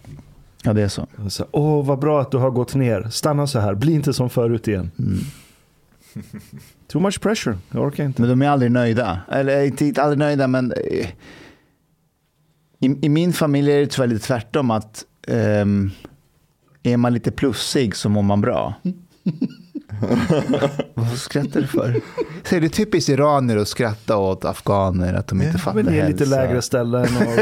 Ja, det är så. Åh, vad bra att du har gått ner. Stanna så här, bli inte som förut igen. Mm. Too much pressure, jag orkar inte. Men de är aldrig nöjda. Eller inte aldrig nöjda, men eh, i, i min familj är det tyvärr lite tvärtom. att ehm, Är man lite plussig så mår man bra. Vad skrattar du för? Så är det typiskt iranier att skratta åt afghaner, att de inte fattar Men ni är lite hälsa. lägre ställen. Och...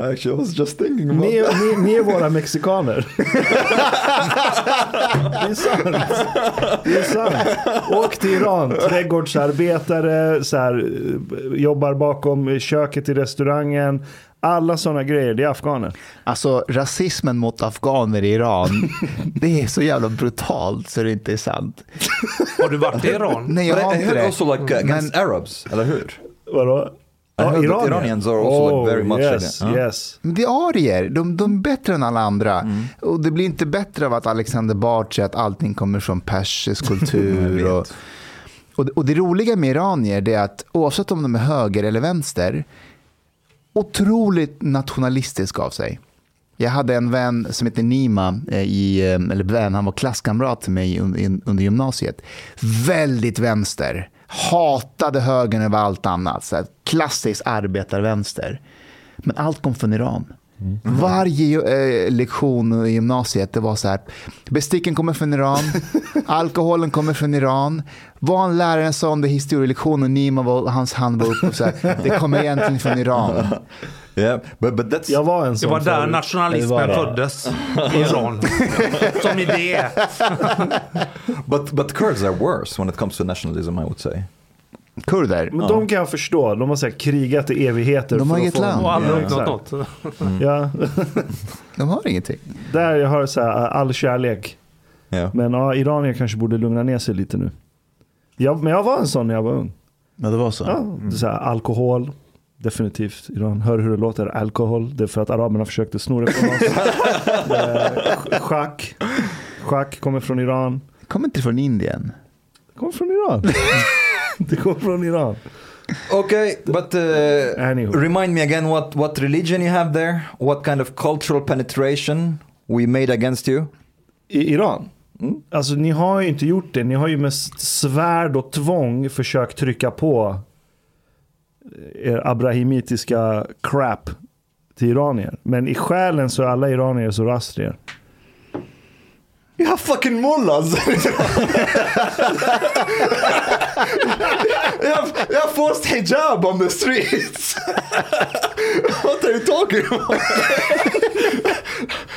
Actually, I was just thinking about ni, ni, ni är våra mexikaner. det är sant. Det är sant. Åk till Iran, trädgårdsarbetare, så här, jobbar bakom köket i restaurangen. Alla sådana grejer, det är afghaner. Alltså rasismen mot afghaner i Iran, det är så jävla brutalt så det inte är sant. Har du varit i Iran? Nej, jag har I inte det. also like uh, against Men- Arabs, eller hur? Vadå? I heard that Iranians are also, like, very much like yes, huh? yes. Men det är arier, de, de är bättre än alla andra. Och det blir inte bättre av att Alexander Bard säger att allting kommer från persisk kultur. och, och, och det roliga med iranier är att oavsett om de är höger eller vänster, otroligt nationalistisk av sig. Jag hade en vän som heter Nima, eh, i, eh, eller vän, han var klasskamrat till mig under gymnasiet. Väldigt vänster, hatade högern över allt annat. Så här, klassisk arbetarvänster. Men allt kom från Iran. Varje eh, lektion i gymnasiet det var så här. Besticken kommer från Iran. Alkoholen kommer från Iran. Vad han läraren sa under historielektionen, Nima var, hans hand var uppe. och Så här, det kommer egentligen från Iran. Yeah, but but that's Jag var en Det sån var där förut. nationalismen Det var det. föddes i Iran. Som idé. but but Kurds are worse when it comes to nationalism, I would say. Kurder. Men de kan jag förstå. De har så här krigat i evigheter. De har inget land. Och aldrig Ja, uppnått något. Ja, De har ingenting. där jag har så här all kärlek. Yeah. Men ja, iranier kanske borde lugna ner sig lite nu. Ja, men jag var en sån när jag var ung. Ja, det var så. Ja, det är så här, alkohol. Definitivt. Iran. Hör hur det låter. Alkohol. Det är för att araberna försökte sno det från oss. Eh, Schack. Schack kommer från Iran. Kommer inte från Indien. Kommer från Iran. det kommer från Iran. Okay, but uh, Anywho. remind me again what what religion you have there, what kind of cultural penetration we made against you. I Iran? Mm. Alltså ni har ju inte gjort det. Ni har ju med svärd och tvång försökt trycka på er abrahimitiska crap till iranier. Men i själen så är alla iranier zoroastrier. You have fucking mullahs. have, you have forced hijab on the streets. what are you talking about?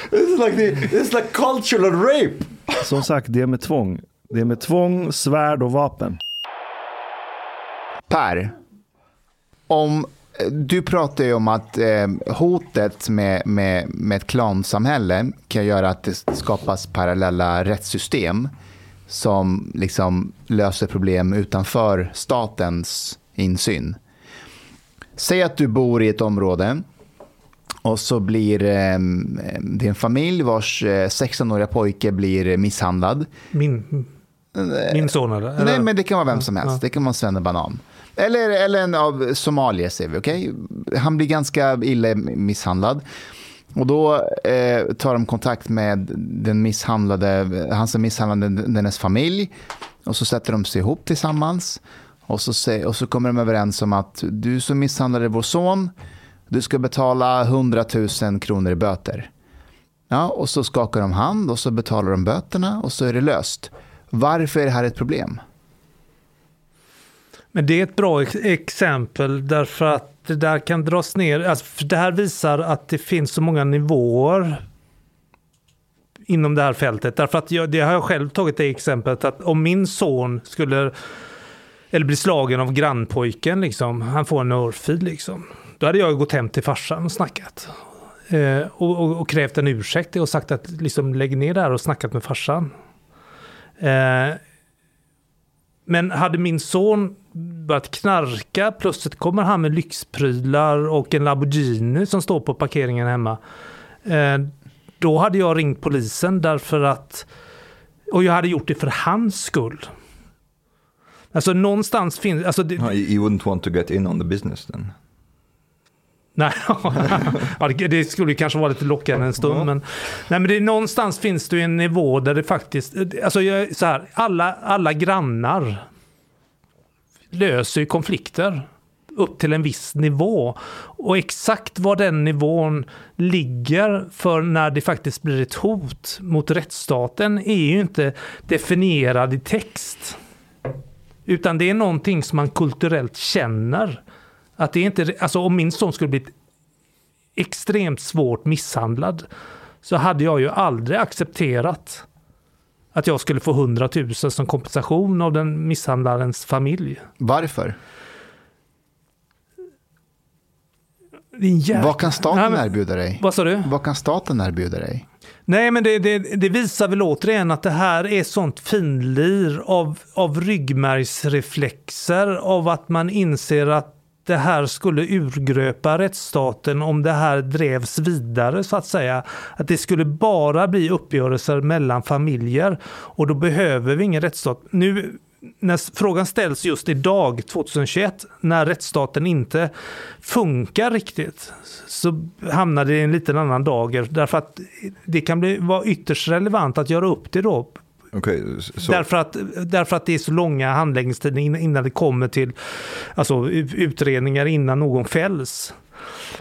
this is like the, this is like cultural rape. Som sagt, det är med tvång. Det är med tvång, svärd och vapen. Per, om, du pratar ju om att eh, hotet med, med, med ett klansamhälle kan göra att det skapas parallella rättssystem som liksom löser problem utanför statens insyn. Säg att du bor i ett område och så blir eh, det är en familj vars eh, 16-åriga pojke blir misshandlad. Min, min son eller? Nej, men det kan vara vem som helst. Ja. Det kan vara en svennebanan. Eller, eller en av somalier, säger vi. Okay? Han blir ganska illa misshandlad. Och då eh, tar de kontakt med den misshandlade, han som misshandlade dennes familj. Och så sätter de sig ihop tillsammans. Och så, se, och så kommer de överens om att du som misshandlade vår son, du ska betala 100 000 kronor i böter. Ja, och så skakar de hand och så betalar de böterna och så är det löst. Varför är det här ett problem? Men det är ett bra exempel därför att det där kan dras ner. Alltså, för det här visar att det finns så många nivåer inom det här fältet. Därför att jag, det har jag själv tagit det exemplet att om min son skulle eller bli slagen av grannpojken, liksom, han får en örfil, liksom. då hade jag gått hem till farsan och snackat. Eh, och, och, och krävt en ursäkt och sagt att liksom, lägg ner det här och snackat med farsan. Eh, men hade min son börjat knarka, plötsligt kommer han med lyxprylar och en Lamborghini som står på parkeringen hemma. Eh, då hade jag ringt polisen därför att, och jag hade gjort det för hans skull. Alltså någonstans finns, alltså det, No, you, wouldn't want to get in on the business then. Nej, ja, det- skulle ju kanske vara lite lockande en stund. Men, nej, men det, är- någonstans finns det en nivå där det faktiskt... Alltså jag, så här, alla, alla grannar löser ju konflikter upp till en viss nivå. Och exakt var den nivån ligger för när det faktiskt blir ett hot mot rättsstaten är ju inte definierad i text. Utan det är någonting som man kulturellt känner. Att det är inte, alltså om min son skulle bli extremt svårt misshandlad så hade jag ju aldrig accepterat att jag skulle få 100 000 som kompensation av den misshandlarens familj. Varför? Jävla- Vad kan staten Nej, men- erbjuda dig? Vad sa du? Vad kan staten erbjuda dig? Nej, men det, det, det visar väl återigen att det här är sånt finlir av, av ryggmärgsreflexer, av att man inser att det här skulle urgröpa rättsstaten om det här drevs vidare så att säga. Att det skulle bara bli uppgörelser mellan familjer och då behöver vi ingen rättsstat. Nu när frågan ställs just idag, 2021, när rättsstaten inte funkar riktigt, så hamnar det i en liten annan dager. Därför att det kan bli, vara ytterst relevant att göra upp det då. Okay, so Därför, att, därför att det är så långa handläggningstider innan det kommer till alltså, utredningar innan någon fälls.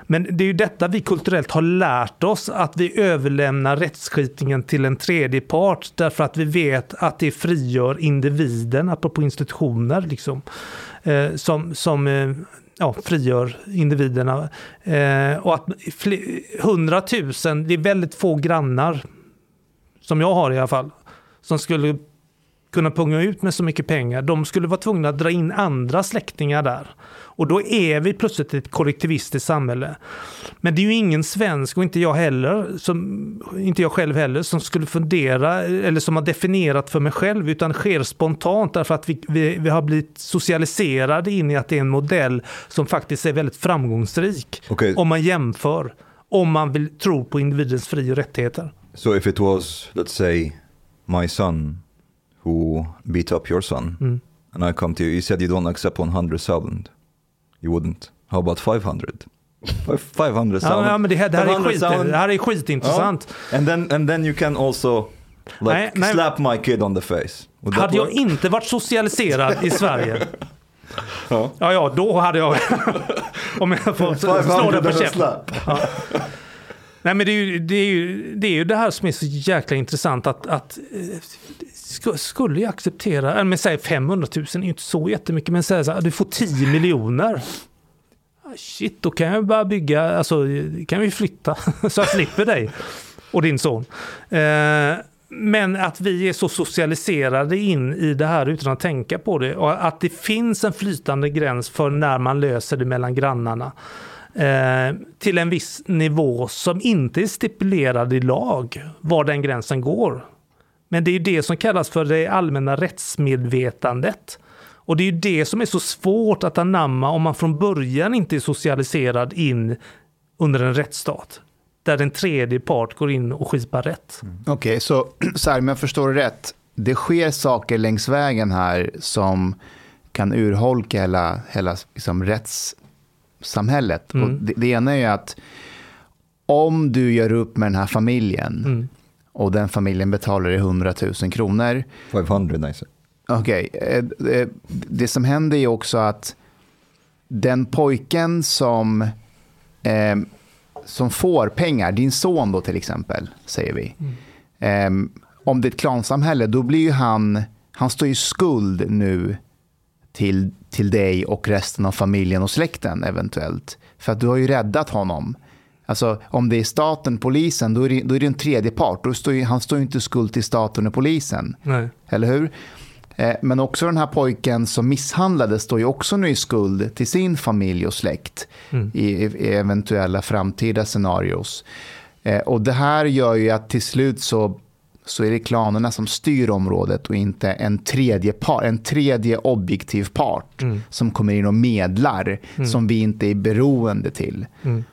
Men det är ju detta vi kulturellt har lärt oss, att vi överlämnar rättsskipningen till en tredje part därför att vi vet att det frigör individen, apropå institutioner, liksom, eh, som, som eh, ja, frigör individerna. Eh, och att 100 000, det är väldigt få grannar, som jag har i alla fall, som skulle kunna punga ut med så mycket pengar. De skulle vara tvungna att dra in andra släktingar där. Och då är vi plötsligt ett kollektivistiskt samhälle. Men det är ju ingen svensk och inte jag heller, som, inte jag själv heller, som skulle fundera eller som har definierat för mig själv, utan sker spontant därför att vi, vi, vi har blivit socialiserade in i att det är en modell som faktiskt är väldigt framgångsrik. Okay. Om man jämför, om man vill tro på individens fri och rättigheter. So if it was, let's say, my son who beat up your son, Mm. and I come to you, you said you don't accept 100,000. You wouldn't. How about 500? 500,000. Ja, ja, men det här, det här, är, skit, 500,000. det här är skitintressant. And then and then you can also like Nej, nej. slap my kid on the face. Hade jag inte varit socialiserad i Sverige, Ja. ja, ja, då hade jag... om jag får slå dig på käften. Nej, men det är, ju, det, är ju, det är ju det här som är så jäkla intressant att, att eh, skulle jag acceptera, eller men säg 500 000 är ju inte så jättemycket, men säg så här, du får 10 miljoner. Ah, shit, då kan jag bara bygga, alltså kan vi flytta så jag slipper dig och din son. Eh, men att vi är så socialiserade in i det här utan att tänka på det och att det finns en flytande gräns för när man löser det mellan grannarna eh, till en viss nivå som inte är stipulerad i lag var den gränsen går. Men det är ju det som kallas för det allmänna rättsmedvetandet. Och det är ju det som är så svårt att anamma om man från början inte är socialiserad in under en rättsstat. Där en tredje part går in och skipar rätt. Mm. Okej, så, så här, om jag förstår det rätt. Det sker saker längs vägen här som kan urholka hela, hela liksom, rättssamhället. Mm. Och det, det ena är ju att om du gör upp med den här familjen Mm. och den familjen betalar dig 100 000 kronor. 500 I said. Okej, eh, eh, det som händer är också att den pojken som, eh, som får pengar, din son då till exempel, säger vi. Eh, om det är ett klansamhälle, då blir ju han, han står i skuld nu till, till dig och resten av familjen och släkten eventuellt. För att du har ju räddat honom. Alltså om det är staten, polisen, då är det, då är det en tredje part. Då står ju, han står ju inte skuld till staten och polisen. Nej. Eller hur? Eh, Men också den här pojken som misshandlades står ju också nu i skuld till sin familj och släkt Mm. i, i eventuella framtida scenarios. Eh, Och det här gör ju att till slut så, så är det klanerna som styr området och inte en tredje, par, en tredje objektiv part Mm. som kommer in och medlar som vi inte är beroende till. Mm.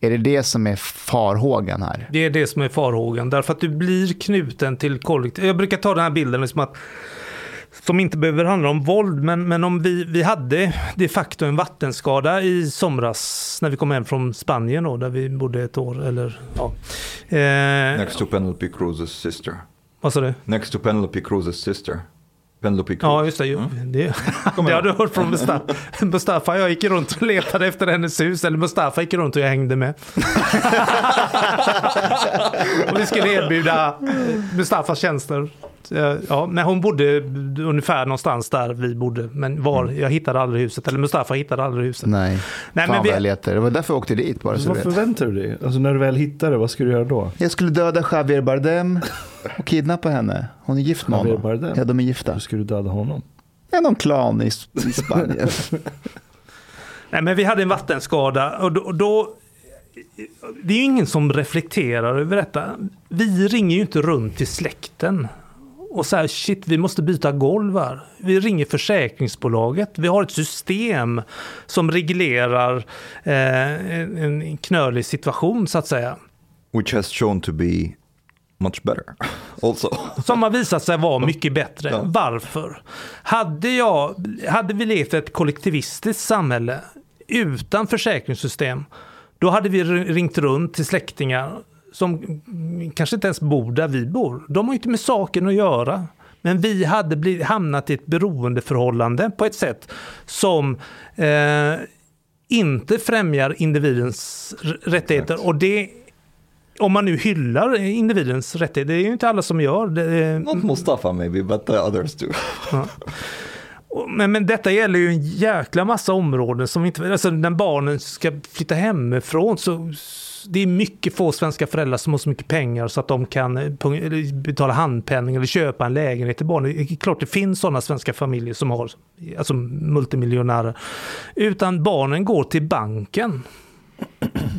Är det det som är farhågan här? Det är det som är farhågan, därför att du blir knuten till kollektiv. Jag brukar ta den här bilden liksom att som inte behöver handla om våld, men, men om vi, vi hade de facto en vattenskada i somras när vi kom hem från Spanien då, där vi bodde ett år. Eller, ja. eh, Next to Penelope Cruz's sister. vad sa du? Next to Penelope Cruz's sister. Penelope Cruz. Ja, just det. ju. Det, det har du hört från Mustafa. Mustafa. Jag gick runt och letade efter hennes hus. Eller Mustafa gick runt och jag hängde med. och vi skulle erbjuda Mustafas tjänster. Eh, Ja, men hon bodde ungefär någonstans där vi bodde. Men var, jag hittade aldrig huset. Eller Mustafa hittade aldrig huset. Nej, Nej, fan men vi- vad jag letade. Det var därför jag åkte dit bara. Så Vad förväntar du dig? Alltså när du väl hittar det, vad ska du göra då? Jag skulle döda Javier Bardem och kidnappa henne. Hon är gift med Javier honom. Bardem? Ja, de är gifta. Hur ska du döda honom? Ja, någon klan i, i Spanien. Nej, men vi hade en vattenskada och då, och då det är ju ingen som reflekterar över detta. Vi ringer ju inte runt till släkten och säger shit, vi måste byta golv här. Vi ringer försäkringsbolaget. Vi har ett system som reglerar eh, en, en knölig situation så att säga. Which has shown to be much better also. Som har visat sig vara mycket bättre. Ja. Varför? Hade, jag, hade vi levt i ett kollektivistiskt samhälle utan försäkringssystem, då hade vi ringt runt till släktingar som kanske inte ens bor där vi bor. De har ju inte med saken att göra. Men vi hade blivit, hamnat i ett beroendeförhållande på ett sätt som eh, inte främjar individens rättigheter. Och det, om man nu hyllar individens rättigheter, det är ju inte alla som gör det. Not Mustafa maybe, but the others. Och- Men, men detta gäller ju en jäkla massa områden som inte, alltså när barnen ska flytta hemifrån så det är mycket få svenska föräldrar som har så mycket pengar så att de kan eh, betala handpenning eller köpa en lägenhet till barnen. Det är klart det finns sådana svenska familjer som har, alltså multimiljonärer. Utan barnen går till banken.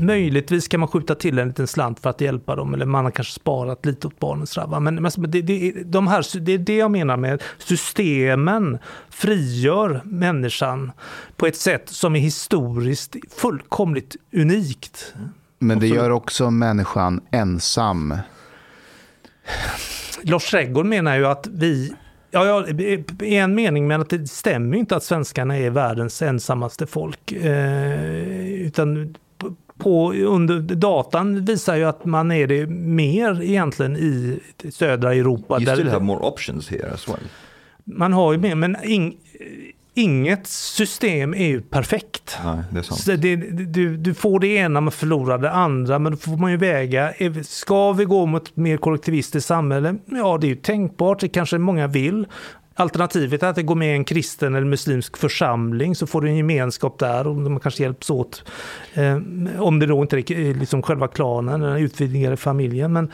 Möjligtvis kan man skjuta till en liten slant för att hjälpa dem eller man har kanske sparat lite åt barnen. sådär. Men, men alltså, det, det, de här, det är det jag menar med systemen frigör människan på ett sätt som är historiskt fullkomligt unikt. Men det gör också människan ensam. Lars Trädgård menar ju att vi Ja, ja, i en mening, men att det stämmer inte att svenskarna är världens ensammaste folk. Eh, utan på- under datan visar ju att man är det mer egentligen i södra Europa. You där- still have more options here as well. Man har ju mer, men ing, inget system är ju perfekt. Nej, det är det, du, du får det ena men förlorar det andra. Men då får man ju väga. Ska vi gå mot ett mer kollektivistiskt samhälle? Ja, det är ju tänkbart. Det kanske många vill. Alternativet är att det går med i en kristen eller muslimsk församling så får du en gemenskap där och man kanske hjälps åt. Eh, om det då inte är liksom själva klanen eller den utvidgade familjen. Men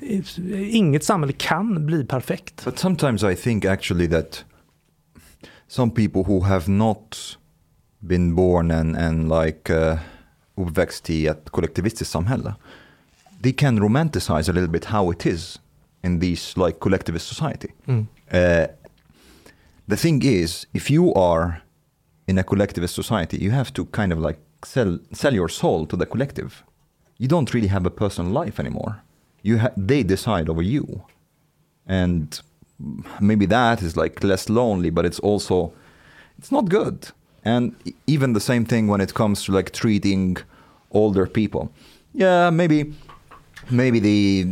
eh, inget samhälle kan bli perfekt. But sometimes I think actually that some people who have not been born and, and like uh, uppväxt i ett kollektivistiskt samhälle, they can romanticize a little bit how it is in this like collectivist society. Mm. Uh, the thing is, if you are in a collectivist society, you have to kind of like sell sell your soul to the collective. You don't really have a personal life anymore. You ha- they decide over you, and maybe that is like less lonely, but it's also it's not good. And even the same thing when it comes to like treating older people. Yeah, maybe maybe the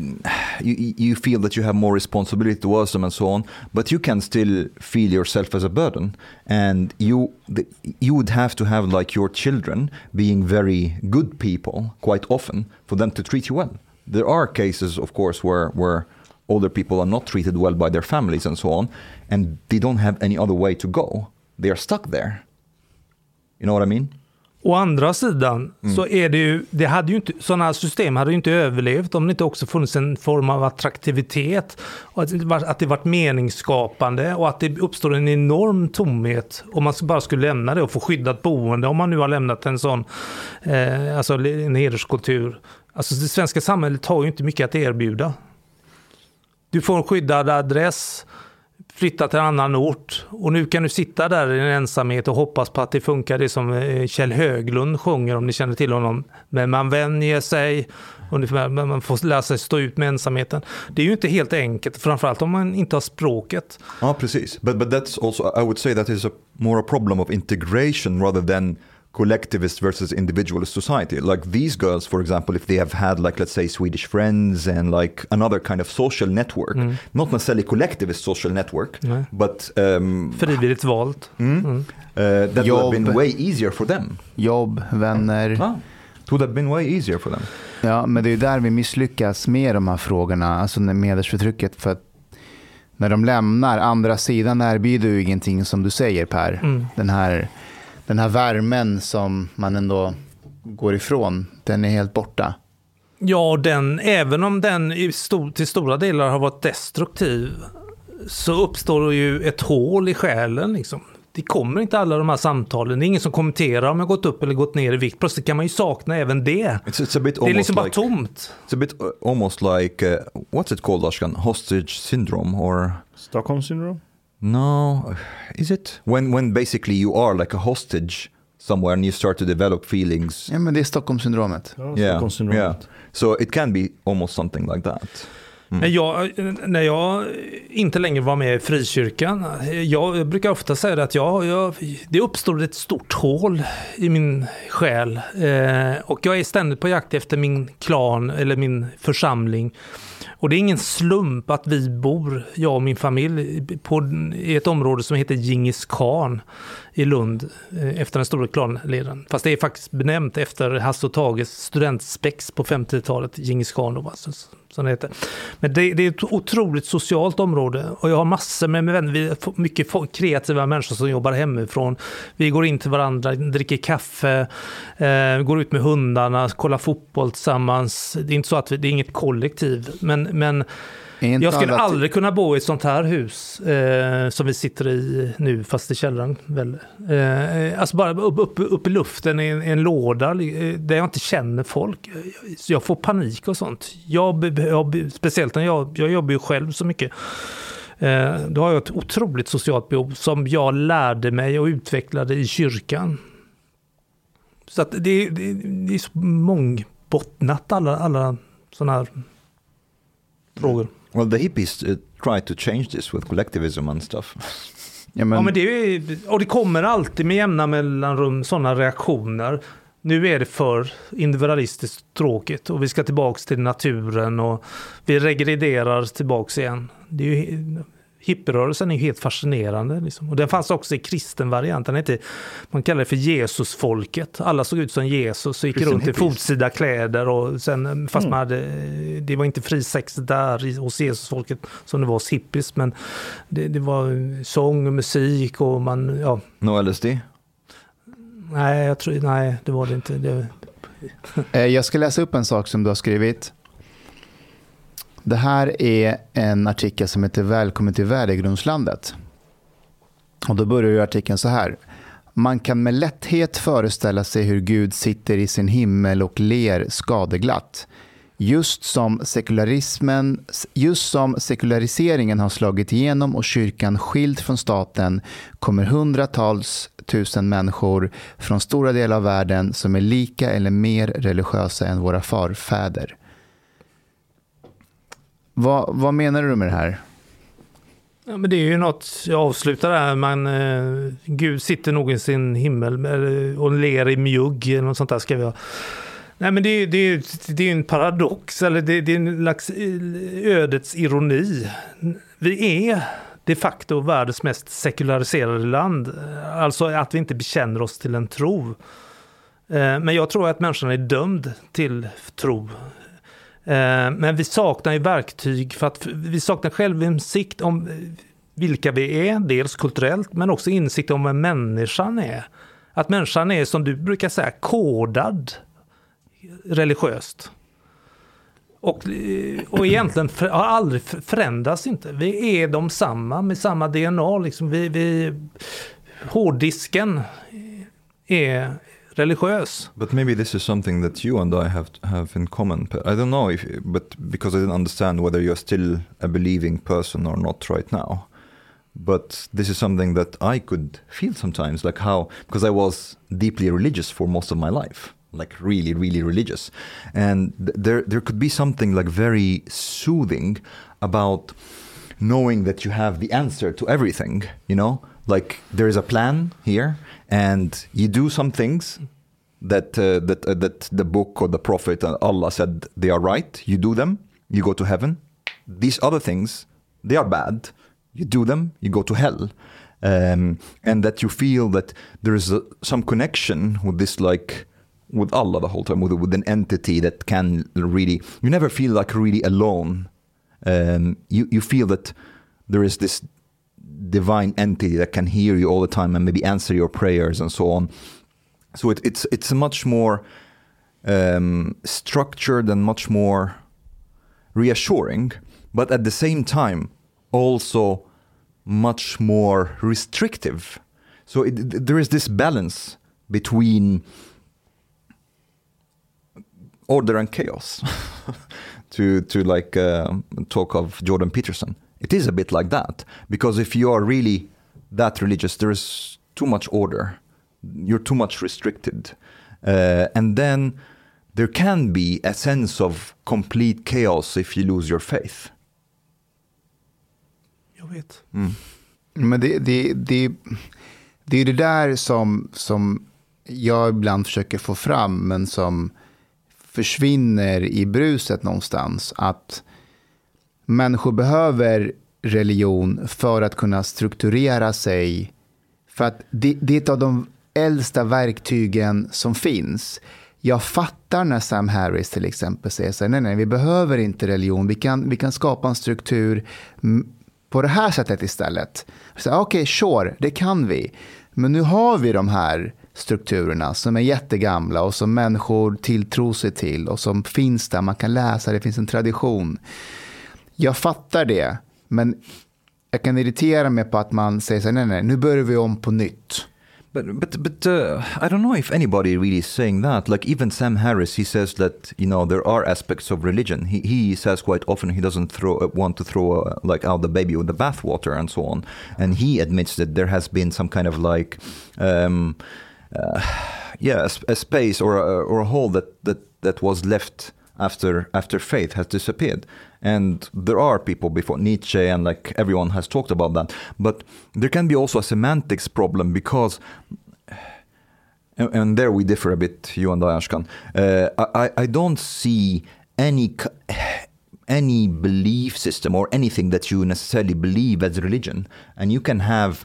you you feel that you have more responsibility towards them and so on, but you can still feel yourself as a burden, and you the, you would have to have like your children being very good people quite often for them to treat you well. There are cases, of course, where where older people are not treated well by their families and so on, and they don't have any other way to go. They are stuck there. You know what I mean? Å andra sidan så är det ju, det hade ju inte, sådana system hade ju inte överlevt om det inte också funnits en form av attraktivitet. Och att, att det varit meningsskapande och att det uppstår en enorm tomhet om man bara skulle lämna det och få skyddat boende. Om man nu har lämnat en sån, eh, alltså en hederskultur. Alltså det svenska samhället har ju inte mycket att erbjuda. Du får en skyddad adress, flytta till en annan ort och nu kan du sitta där i en ensamhet och hoppas på att det funkar det som eh, Kjell Höglund sjunger om ni känner till honom. Men man vänjer sig man får lära sig stå ut med ensamheten. Det är ju inte helt enkelt, framförallt om man inte har språket. Ja, precis. But, but that's also, I would say that is a more a problem of integration rather than collectivist versus individualist society. Like these girls, for example, if they have had like, let's say Swedish friends and like another kind of social network, not necessarily collectivist social network, Nej. but um, Frivilligt valt. mm, uh, that would have been Jobb. way easier for them. Jobb, vänner. Ah, it would have been way easier for them. Ja, men det är ju där vi misslyckas med de här frågorna, alltså med hedersförtrycket. För att när de lämnar, andra sidan erbjuder ju ingenting som du säger Per. Mm. Den, här, den här värmen som man ändå går ifrån, den är helt borta. Ja, den, även om den i stor, till stora delar har varit destruktiv så uppstår det ju ett hål i själen. Liksom. Det kommer inte alla de här samtalen. Det är ingen som kommenterar om jag gått upp eller gått ner i vikt. Plötsligt kan man ju sakna även det. It's, it's a bit Det är liksom bara like, tomt. it's a bit uh, almost like, uh, what's it called Ashkan? Hostage syndrome or? Stockholm syndrome? No, is it when when basically you are like a hostage somewhere and you start to develop feelings? Ja, men det är Stockholmssyndromet. Ja, Yeah, Stockholm syndromet. yeah. So it can be almost something like that. När, jag, när jag inte längre var med i frikyrkan, jag brukar ofta säga att jag, jag, det uppstod ett stort hål i min själ. Eh, och jag är ständigt på jakt efter min klan eller min församling. Och det är ingen slump att vi bor, jag och min familj, på, i ett område som heter Djingis khan i Lund, eh, efter den stora klanledaren. Fast det är faktiskt benämnt efter Hasse och Tages studentspex på 50-talet, Djingis khan. Alltså, som det heter. Men det, det är ett otroligt socialt område och jag har massor med vänner, vi är mycket kreativa människor som jobbar hemifrån. Vi går in till varandra, dricker kaffe, eh, går ut med hundarna, kollar fotboll tillsammans. Det är inte så att vi, det är inget kollektiv, men, men jag skulle aldrig kunna bo i ett sånt här hus eh, som vi sitter i nu, fast i källaren. Väl. Eh, alltså bara upp, upp, upp i luften i en, en låda eh, där jag inte känner folk. Så jag får panik och sånt. Jag, jag, speciellt när jag, jag jobbar ju själv så mycket. Eh, då har jag ett otroligt socialt behov som jag lärde mig och utvecklade i kyrkan. Så att det, det, det är så mångbottnat alla, alla sådana här frågor. Well, the hippies uh, tried to change this with collectivism and stuff. Ja, men, Ja, men det är, och det kommer alltid med jämna mellanrum sådana reaktioner. Nu är det för individualistiskt tråkigt och vi ska tillbaks till naturen och vi regrederar tillbaks igen. Det är ju Hippierörelsen är helt fascinerande. Liksom. Och den fanns också i kristen variant. Den heter, man kallar det för Jesusfolket. Alla såg ut som Jesus och gick Christian runt i hippies. fotsida kläder. Och sen, fast Mm. man hade, det var inte fri sex där i- hos Jesusfolket som det var hos hippies. Men det, det var sång och musik och man, ja, No LSD? nej, jag tror, nej, det var det inte. Det, Eh, Jag ska läsa upp en sak som du har skrivit. Det här är en artikel som heter Välkommen till värdegrundslandet. Och då börjar ju artikeln så här. Man kan med lätthet föreställa sig hur Gud sitter i sin himmel och ler skadeglatt. Just som, sekularismen, just som sekulariseringen har slagit igenom och kyrkan skilt från staten kommer hundratals tusen människor från stora delar av världen som är lika eller mer religiösa än våra förfäder. Vad, vad menar du med det här? Ja, men det är ju något, jag avslutar där, man, eh, Gud sitter nog i sin himmel och ler i mjugg, eller något sånt där ska vi ha. Nej men det, är- det, är- det är en paradox, eller det, det är en slags eh, ödets ironi. Vi är de facto världens mest sekulariserade land, alltså att vi inte bekänner oss till en tro. Eh, men jag tror att människan är dömd till tro. Eh, Men vi saknar ju verktyg för att vi saknar självinsikt om vilka vi är, dels kulturellt men också insikt om vem människan är. Att människan är som du brukar säga kodad religiöst. Och, eh, och egentligen för, har aldrig förändrats inte. Vi är de samma med samma DNA. Liksom vi, vi, hårddisken är religiös. But maybe this is something that you and I have have in common. I don't know if, but because I didn't understand whether you're still a believing person or not right now. But this is something that I could feel sometimes, like how because I was deeply religious for most of my life, like really, really religious, and th- there there could be something like very soothing about knowing that you have the answer to everything. You know, like there is a plan here, and you do some things that uh, that uh, that the book or the prophet and Allah said they are right. You do them, you go to heaven. These other things, they are bad. You do them, you go to hell. Um, and that you feel that there is a, some connection with this, like with Allah the whole time, with, with an entity that can really. You never feel like really alone. Um, you you feel that there is this divine entity that can hear you all the time and maybe answer your prayers and so on. So it, it's it's much more um, structured and much more reassuring, but at the same time also much more restrictive. So it, there is this balance between order and chaos. to to like uh, talk of Jordan Peterson, it is a bit like that because if you are really that religious, there is too much order. You're too much restricted, uh, and then there can be a sense of complete chaos if you lose your faith. Jag vet. Men det, det, det, det är det där som, som jag ibland försöker få fram, men som försvinner i bruset någonstans. Att människor behöver religion för att kunna strukturera sig. För att det, det är ett av de äldsta verktygen som finns. Jag fattar när Sam Harris till exempel säger så här, nej, nej, vi behöver inte religion, vi kan, vi kan skapa en struktur på det här sättet istället. Okej, okay, sure, det kan vi. Men nu har vi de här strukturerna som är jättegamla och som människor tilltror sig till och som finns där, man kan läsa, det finns en tradition. Jag fattar det, men jag kan irritera mig på att man säger så här, nej, nej, nu börjar vi om på nytt. But but but uh, I don't know if anybody really is saying that. Like even Sam Harris, he says that you know there are aspects of religion. He he says quite often he doesn't throw uh, want to throw uh, like out the baby with the bathwater and so on. And he admits that there has been some kind of like. Um, uh, yeah, a, a space or a, or a hole that, that, that was left after after faith has disappeared. And there are people before Nietzsche and like everyone has talked about that. But there can be also a semantics problem because and, and there we differ a bit, you and I, Ashkan. Uh, I, I don't see any. any belief system or anything that you necessarily believe as religion. And you can have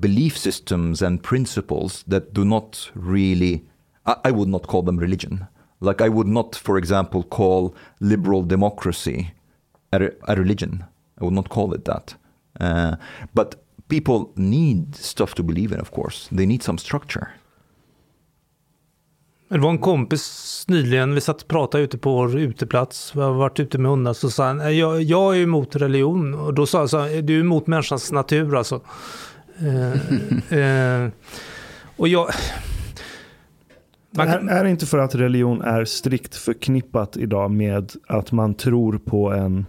belief systems and principles that do not really, I, I would not call them religion. Like I would not, for example, call liberal democracy a, a religion. I would not call it that. Uh, but people need stuff to believe in, of course. They need some structure. Det var en kompis nyligen, vi satt och pratade ute på vår uteplats, vi har varit ute med hundar, så sa han, jag, jag är emot religion. Och då sa jag, så här, du är emot människans natur alltså. Eh, eh, och jag... Man kan, Är, är det inte för att religion är strikt förknippat idag med att man tror på en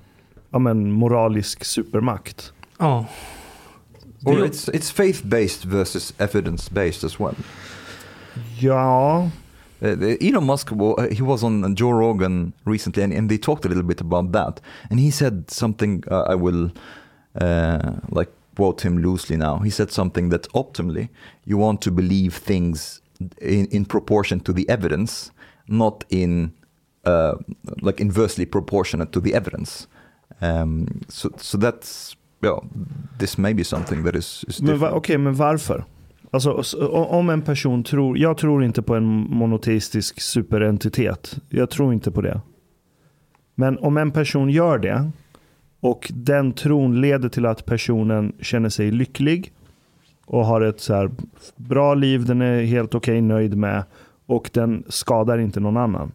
ja, men, moralisk supermakt? ja. Or Det- it's, it's faith based versus evidence based as well. Ja, Uh, the- Elon Musk, he was on Joe Rogan recently, and, and they talked a little bit about that. And he said something. Uh, I will uh, like quote him loosely now. He said something that optimally, you want to believe things in, in proportion to the evidence, not in uh, like inversely proportionate to the evidence. Um, so, so that's yeah. This may be something that is, is okej, men varför? Alltså, om en person tror, jag tror inte på en monoteistisk superentitet. Jag tror inte på det. Men om en person gör det och den tron leder till att personen känner sig lycklig och har ett så här bra liv, den är helt okej okay, nöjd med och den skadar inte någon annan.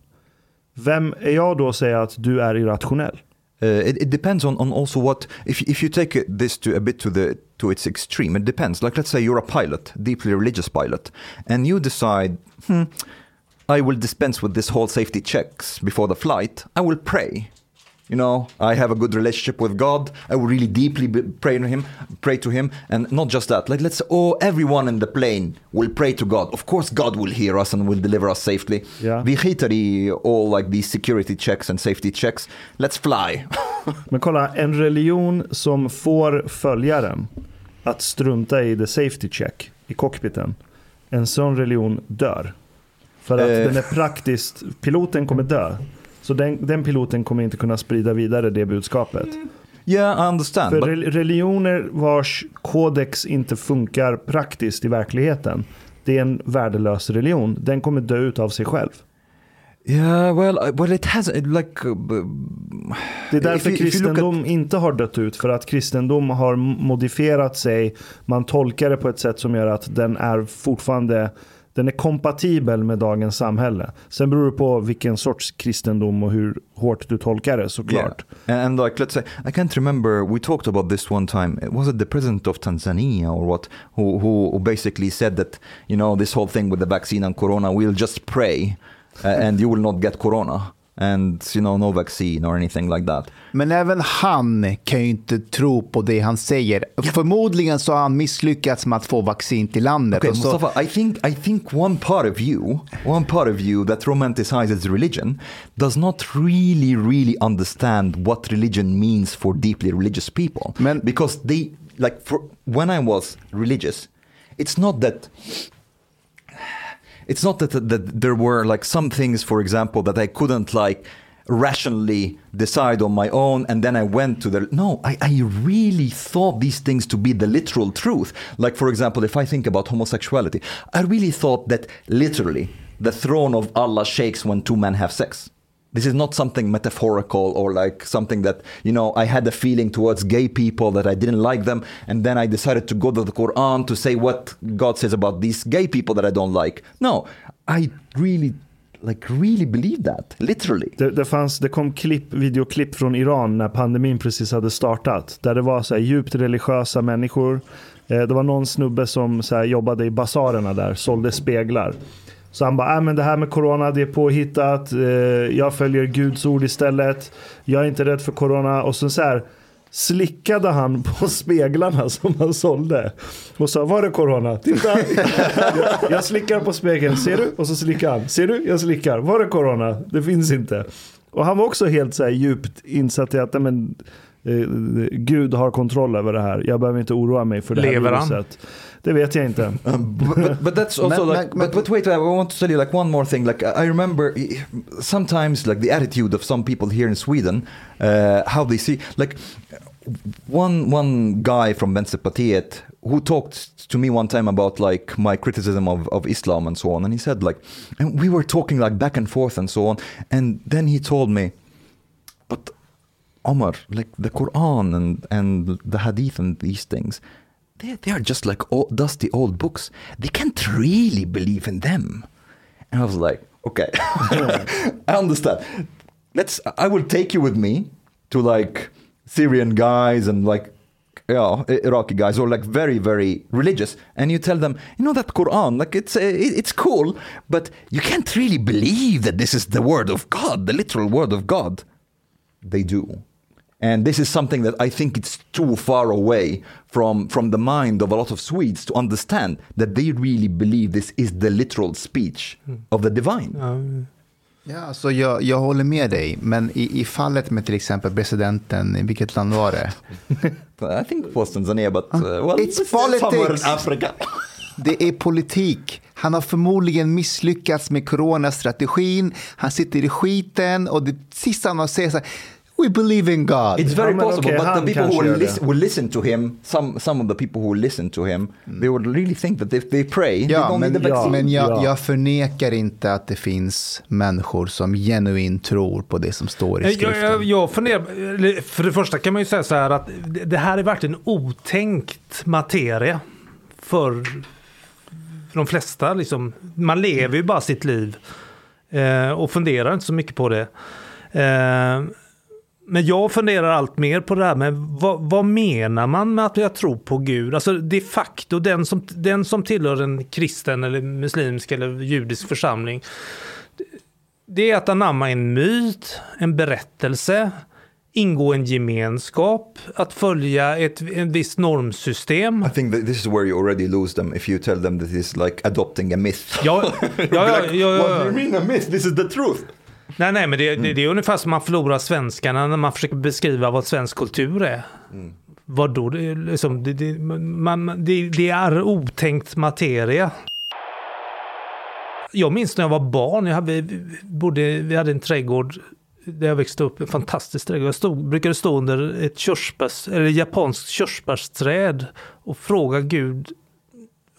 Vem är jag då att säga att du är irrationell? Uh, it, it depends on, on also what if if you take this to a bit to the to its extreme. It depends. Like let's say you're a pilot, deeply religious pilot, and you decide, hmm, I will dispense with this whole safety checks before the flight. I will pray. You know, I have a good relationship with God. I will really deeply pray to Him, pray to Him, and not just that. Like let's oh, everyone in the plane will pray to God. Of course, God will hear us and will deliver us safely. Yeah. Vi skiter i all like these security checks and safety checks. Let's fly. Men kolla, en religion som får följaren att strunta i the safety check i cockpiten. En sån religion dör. För att Eh. den är praktiskt, piloten kommer dö. Så den, den piloten kommer inte kunna sprida vidare det budskapet. yeah, I understand. För but- re- religioner vars kodex inte funkar praktiskt i verkligheten. Det är en värdelös religion. Den kommer dö ut av sig själv. yeah, well, well, it has like. Uh, Det är därför If you- if kristendom inte har dött ut. För att kristendom har modifierat sig. Man tolkar det på ett sätt som gör att den är fortfarande den är kompatibel med dagens samhälle. Sen beror det på vilken sorts kristendom och hur hårt du tolkar det såklart. Yeah. And, and like, let's say, I can't remember. We talked about this one time. It Was it the president of Tanzania or what? Who, who, who basically said that you know this whole thing with the vaccine and corona, we'll just pray, uh, and you will not get corona, and you know no vaccine or anything like that. Men även han kan ju inte tro på det han säger. Förmodligen så har han misslyckats med att få vaccin till landet. Okay, så, Mustafa, I think I think one part of you, one part of you that romanticizes religion, does not really, really understand what religion means for deeply religious people. Men- because they like for when I was religious, it's not that. It's not that, that there were like some things, for example, that I couldn't like rationally decide on my own and then I went to the no I, I really thought these things to be the literal truth. Like for example if I think about homosexuality I really thought that literally the throne of Allah shakes when two men have sex this is not something metaphorical or like something that you know I had a feeling towards gay people that I didn't like them and then I decided to go to the Quran to say what God says about these gay people that I don't like no I really like really believe that literally Det, det, fanns, det kom klipp, videoklipp från Iran när pandemin precis hade startat. Där det var så här djupt religiösa människor. Eh, det var någon snubbe som så här jobbade i basarerna där, sålde speglar. Så han bara, äh, men det här med corona det är påhittat. Eh, jag följer Guds ord istället. Jag är inte rädd för corona. Och så, så här slickade han på speglarna som han sålde. Och sa, var det corona? Titta! jag, jag slickar på spegeln, ser du? Och så slickar han. Ser du? Jag slickar. Var det corona? Det finns inte. Och han var också helt så djupt insatt i att men, eh, Gud har kontroll över det här. Jag behöver inte oroa mig för det här Lever han? Viruset. Det vet jag inte. Um, but, but, but that's also Men- like but, but wait I want to tell you like one more thing like I remember sometimes like the attitude of some people here in Sweden uh, how they see like one one guy from Vänsterpartiet who talked to me one time about like my criticism of, of Islam and so on and he said like and we were talking like back and forth and so on and then he told me but Omar, like the Quran and, and the Hadith and these things, they, they are just like old, dusty old books. They can't really believe in them. And I was like, okay, I understand. Let's. I will take you with me to like Syrian guys and like yeah, Iraqi guys or like very very religious, and you tell them, you know that Quran, like it's uh, it's cool, but you can't really believe that this is the word of God, the literal word of God they do. And this is something that I think it's too far away from, from the mind of a lot of Swedes to understand that they really believe this is the literal speech of the divine. Ja, alltså jag, jag håller med dig, men i, i fallet med till exempel presidenten, i vilket land var det? I think it was Tanzania, but uh, well, It's in politics. Africa. Det är politik. Han har förmodligen misslyckats med coronastrategin. Han sitter i skiten och det sista han har att säga är så här, We believe in God. It's very Ja, possible, okej, but the people who lis- will listen to him, some some of the people who listen to him, they would really think that if they pray, they Ja, don't men, need the vaccine. men jag, Ja. jag förnekar inte att det finns människor som genuint tror på det som står i Jag, skriften. jag, jag funderar, eller för det första kan man ju säga så här att det det här är verkligen otänkt materia för de flesta. Liksom. Man lever ju bara sitt liv eh, och funderar inte så mycket på det. Eh, men jag funderar allt mer på det här med vad, vad menar man med att jag tror på Gud? Alltså de facto den som, den som tillhör en kristen eller muslimsk eller judisk församling det är att anamma en myt, en berättelse, ingå en gemenskap, att följa ett, ett visst normsystem. I think that this is where you already lose them if you tell them that it's like adopting a myth. Ja, ja, ja, Like, ja, What do you ja. mean a myth? This is the truth. Nej, nej, men det, det, det är ungefär som man förlorar svenskarna när man försöker beskriva vad svensk kultur är. Vad då? Det, är liksom, det, det, man, det, det är otänkt materia. Jag minns när jag var barn, jag hade, vi, bodde, vi hade en trädgård där jag växte upp, en fantastisk trädgård. Jag stod, brukade stå under ett körsbärs, eller japanskt körsbärsträd och fråga Gud,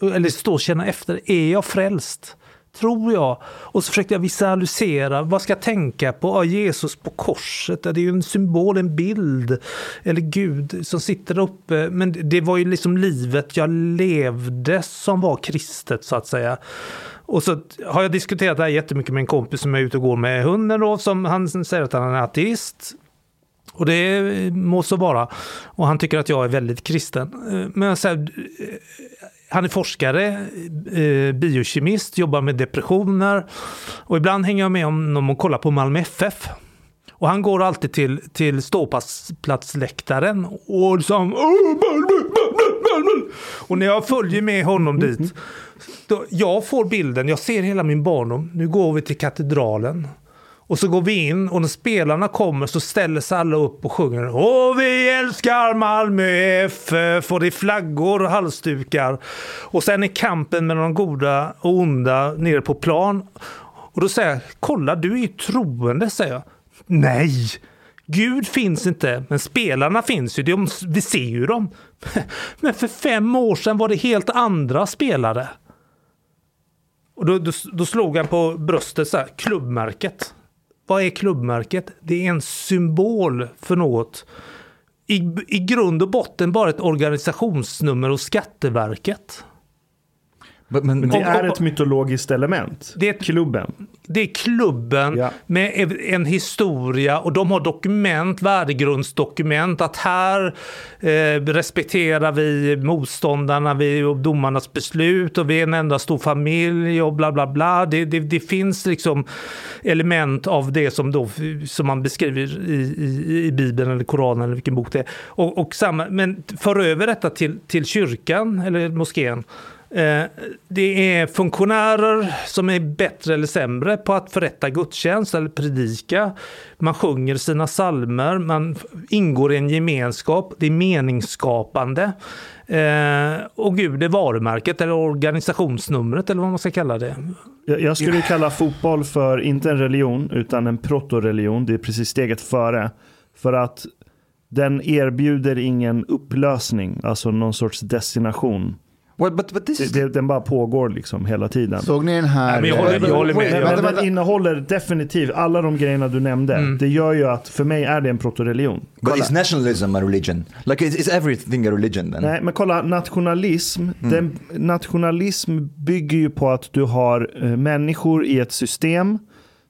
eller stå och känna efter, är jag frälst? Tror jag? Och så försökte jag visualisera, vad ska jag tänka på? Ja, Jesus på korset, det är ju en symbol, en bild. Eller Gud som sitter uppe. Men det var ju liksom livet jag levde som var kristet så att säga. Och så har jag diskuterat det här jättemycket med en kompis som är ute och går med hunden då, som han säger att han är ateist. Och det må så vara. Och han tycker att jag är väldigt kristen. Eh, men så här, han är forskare, eh, biokemist, jobbar med depressioner. Och ibland hänger jag med honom och kollar på Malmö FF. Och han går alltid till, till ståplatsläktaren och liksom... Malmö, Malmö, Malmö!" Och när jag följer med honom dit, då, jag får bilden, jag ser hela min barndom. Nu går vi till katedralen. Och så går vi in och när spelarna kommer så ställer sig alla upp och sjunger Åh vi älskar Malmö FF och det är flaggor och halsdukar. Och sen är kampen mellan de goda och onda nere på plan. Och då säger jag, kolla du är ju troende, säger jag. Nej! Gud finns inte, men spelarna finns ju. De, vi ser ju dem. Men för fem år sedan var det helt andra spelare. Och då, då, då slog han på bröstet så här, klubbmärket. Vad är klubbmärket? Det är en symbol för något. I, I grund och botten bara ett organisationsnummer hos Skatteverket. But, men, Men det Om- är om- ett mytologiskt element. Det är Klubben. Det är klubben Ja. med en historia och de har dokument, värdegrundsdokument att här eh, respekterar vi motståndarna vi, och domarnas beslut och vi är en enda stor familj och bla bla bla. Det, det, det finns liksom element av det som, då, som man beskriver i, i, i Bibeln eller Koranen eller vilken bok det är. Och, och samma, men för över detta till, till kyrkan eller moskén Eh, det är funktionärer som är bättre eller sämre på att förrätta gudstjänst eller predika. Man sjunger sina salmer, man ingår i en gemenskap, det är meningsskapande. Eh, och Gud är varumärket eller organisationsnumret eller vad man ska kalla det. Jag, jag skulle kalla fotboll för, inte en religion, utan en protoreligion. Det är precis steget före. För att den erbjuder ingen upplösning, alltså någon sorts destination. Well, but but this Det, is det, den bara pågår liksom hela tiden. Såg ni den här? Nej, men jag håller- jag håller med. Wait, Men, men den innehåller definitivt alla de grejerna du nämnde. Mm. Det gör ju att för mig är det en protoreligion. but Kolla. is nationalism a religion? Like is, is everything a religion then? Nej, men kolla, nationalism, Mm. den, nationalism bygger ju på att du har eh, människor i ett system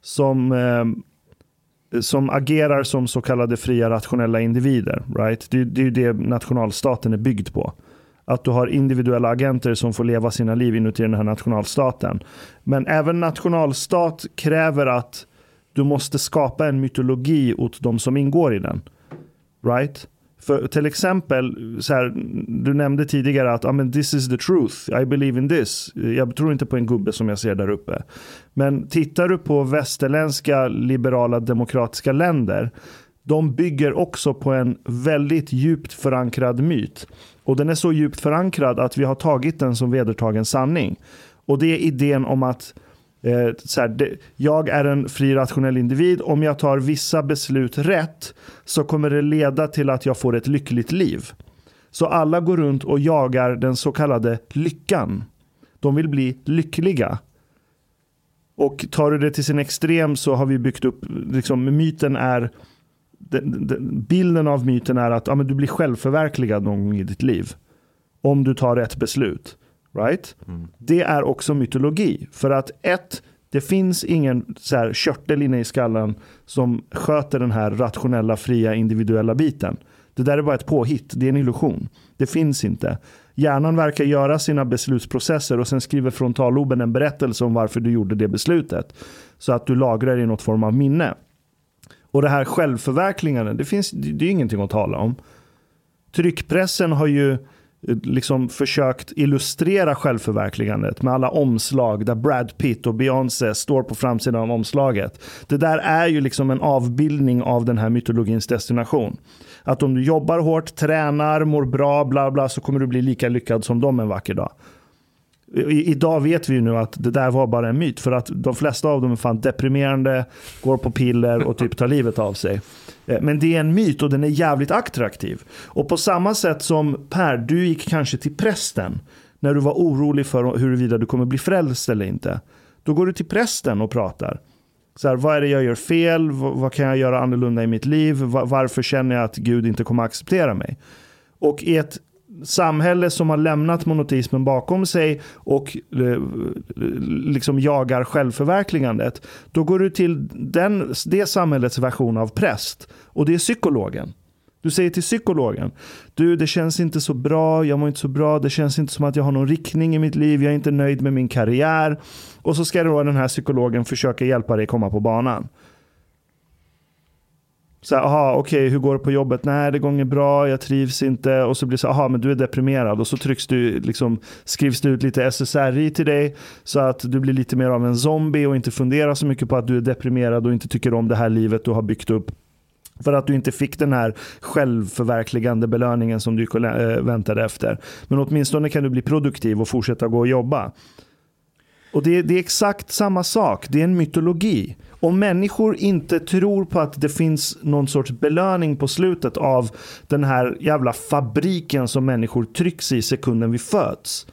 som, eh, som agerar som så kallade fria rationella individer. Right? Det, det är ju det nationalstaten är byggd på. Att du har individuella agenter som får leva sina liv inuti den här nationalstaten. Men även nationalstat kräver att du måste skapa en mytologi åt de som ingår i den. Right? För till exempel, så här, du nämnde tidigare att I mean, this is the truth, I believe in this. Jag tror inte på en gubbe som jag ser där uppe. Men tittar du på västerländska liberala demokratiska länder, de bygger också på en väldigt djupt förankrad myt. Och den är så djupt förankrad att vi har tagit den som vedertagen sanning. Och det är idén om att Eh, så här, det, jag är en fri rationell individ. Om jag tar vissa beslut rätt så kommer det leda till att jag får ett lyckligt liv. Så alla går runt och jagar den så kallade lyckan. De vill bli lyckliga. Och tar du det till sin extrem så har vi byggt upp, liksom, myten är den, den, bilden av myten är att ja, men du blir självförverkligad någon gång i ditt liv. Om du tar rätt beslut. Right? Det är också mytologi. För att ett, det finns ingen så här körtel inne i skallen som sköter den här rationella, fria, individuella biten. Det där är bara ett påhitt, det är en illusion. Det finns inte. Hjärnan verkar göra sina beslutsprocesser och sen skriver frontalloben en berättelse om varför du gjorde det beslutet. Så att du lagrar i något form av minne. Och det här självförverkligandet, det, finns, det det är ingenting att tala om. Tryckpressen har ju eh, liksom försökt illustrera självförverkligandet med alla omslag där Brad Pitt och Beyoncé står på framsidan av omslaget. Det där är ju liksom en avbildning av den här mytologins destination. Att om du jobbar hårt, tränar, mår bra, bla bla, så kommer du bli lika lyckad som dem en vacker dag. I, idag vet vi ju nu att det där var bara en myt. För att de flesta av dem är fan deprimerande, går på piller och typ tar livet av sig. Eh, men det är en myt och den är jävligt attraktiv. Och på samma sätt som Per, du gick kanske till prästen när du var orolig för huruvida du kommer bli frälst eller inte. Då går du till prästen och pratar. Så här, vad är det jag gör fel? Vad, vad kan jag göra annorlunda i mitt liv? Varför känner jag att Gud inte kommer acceptera mig? Och i ett samhälle som har lämnat monoteismen bakom sig och eh, liksom jagar självförverkligandet, då går du till den, det samhällets version av präst. Och det är psykologen. Du säger till psykologen, du det känns inte så bra, jag mår inte så bra, det känns inte som att jag har någon riktning i mitt liv, jag är inte nöjd med min karriär. Och så ska då den här psykologen försöka hjälpa dig komma på banan. Så här, aha, okej, hur går det på jobbet? Nej, det går inget bra, jag trivs inte. Och så blir det så, aha, men du är deprimerad. Och så trycks du, liksom, skrivs det ut lite SSRI till dig. Så att du blir lite mer av en zombie och inte funderar så mycket på att du är deprimerad och inte tycker om det här livet du har byggt upp. För att du inte fick den här självförverkligande belöningen som du eh, väntade efter. Men åtminstone kan du bli produktiv och fortsätta gå och jobba. Och det, det är exakt samma sak. Det är en mytologi. Om människor inte tror på att det finns någon sorts belöning på slutet av den här jävla fabriken som människor trycks i sekunden vi föds.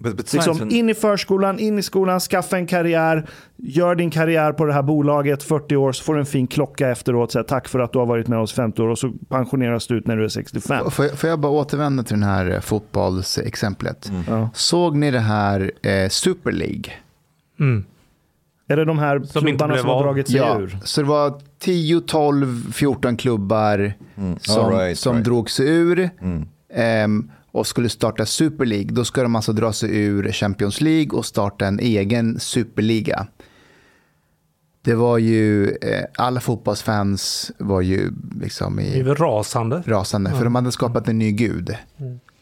But, but Liksom in i förskolan, in i skolan, skaffa en karriär, gör din karriär på det här bolaget 40 år, så får du en fin klocka efteråt. Så här, tack för att du har varit med oss 50 år och så pensioneras du ut när du är 65. Får jag, får jag bara återvända till den här eh, fotbollsexemplet? Ja. Såg ni det här eh, Super League? Mm. Är det de här Som klubbarna som har dragit sig Ja, ur? så det var 10, 12, 14 klubbar som, All right, som right. drog sig ur Mm. ehm, och skulle starta Super League. Då ska de alltså dra sig ur Champions League och starta en egen superliga. Det var ju, eh, alla fotbollsfans var ju liksom Det är i väl rasande. rasande, för de hade skapat en ny gud.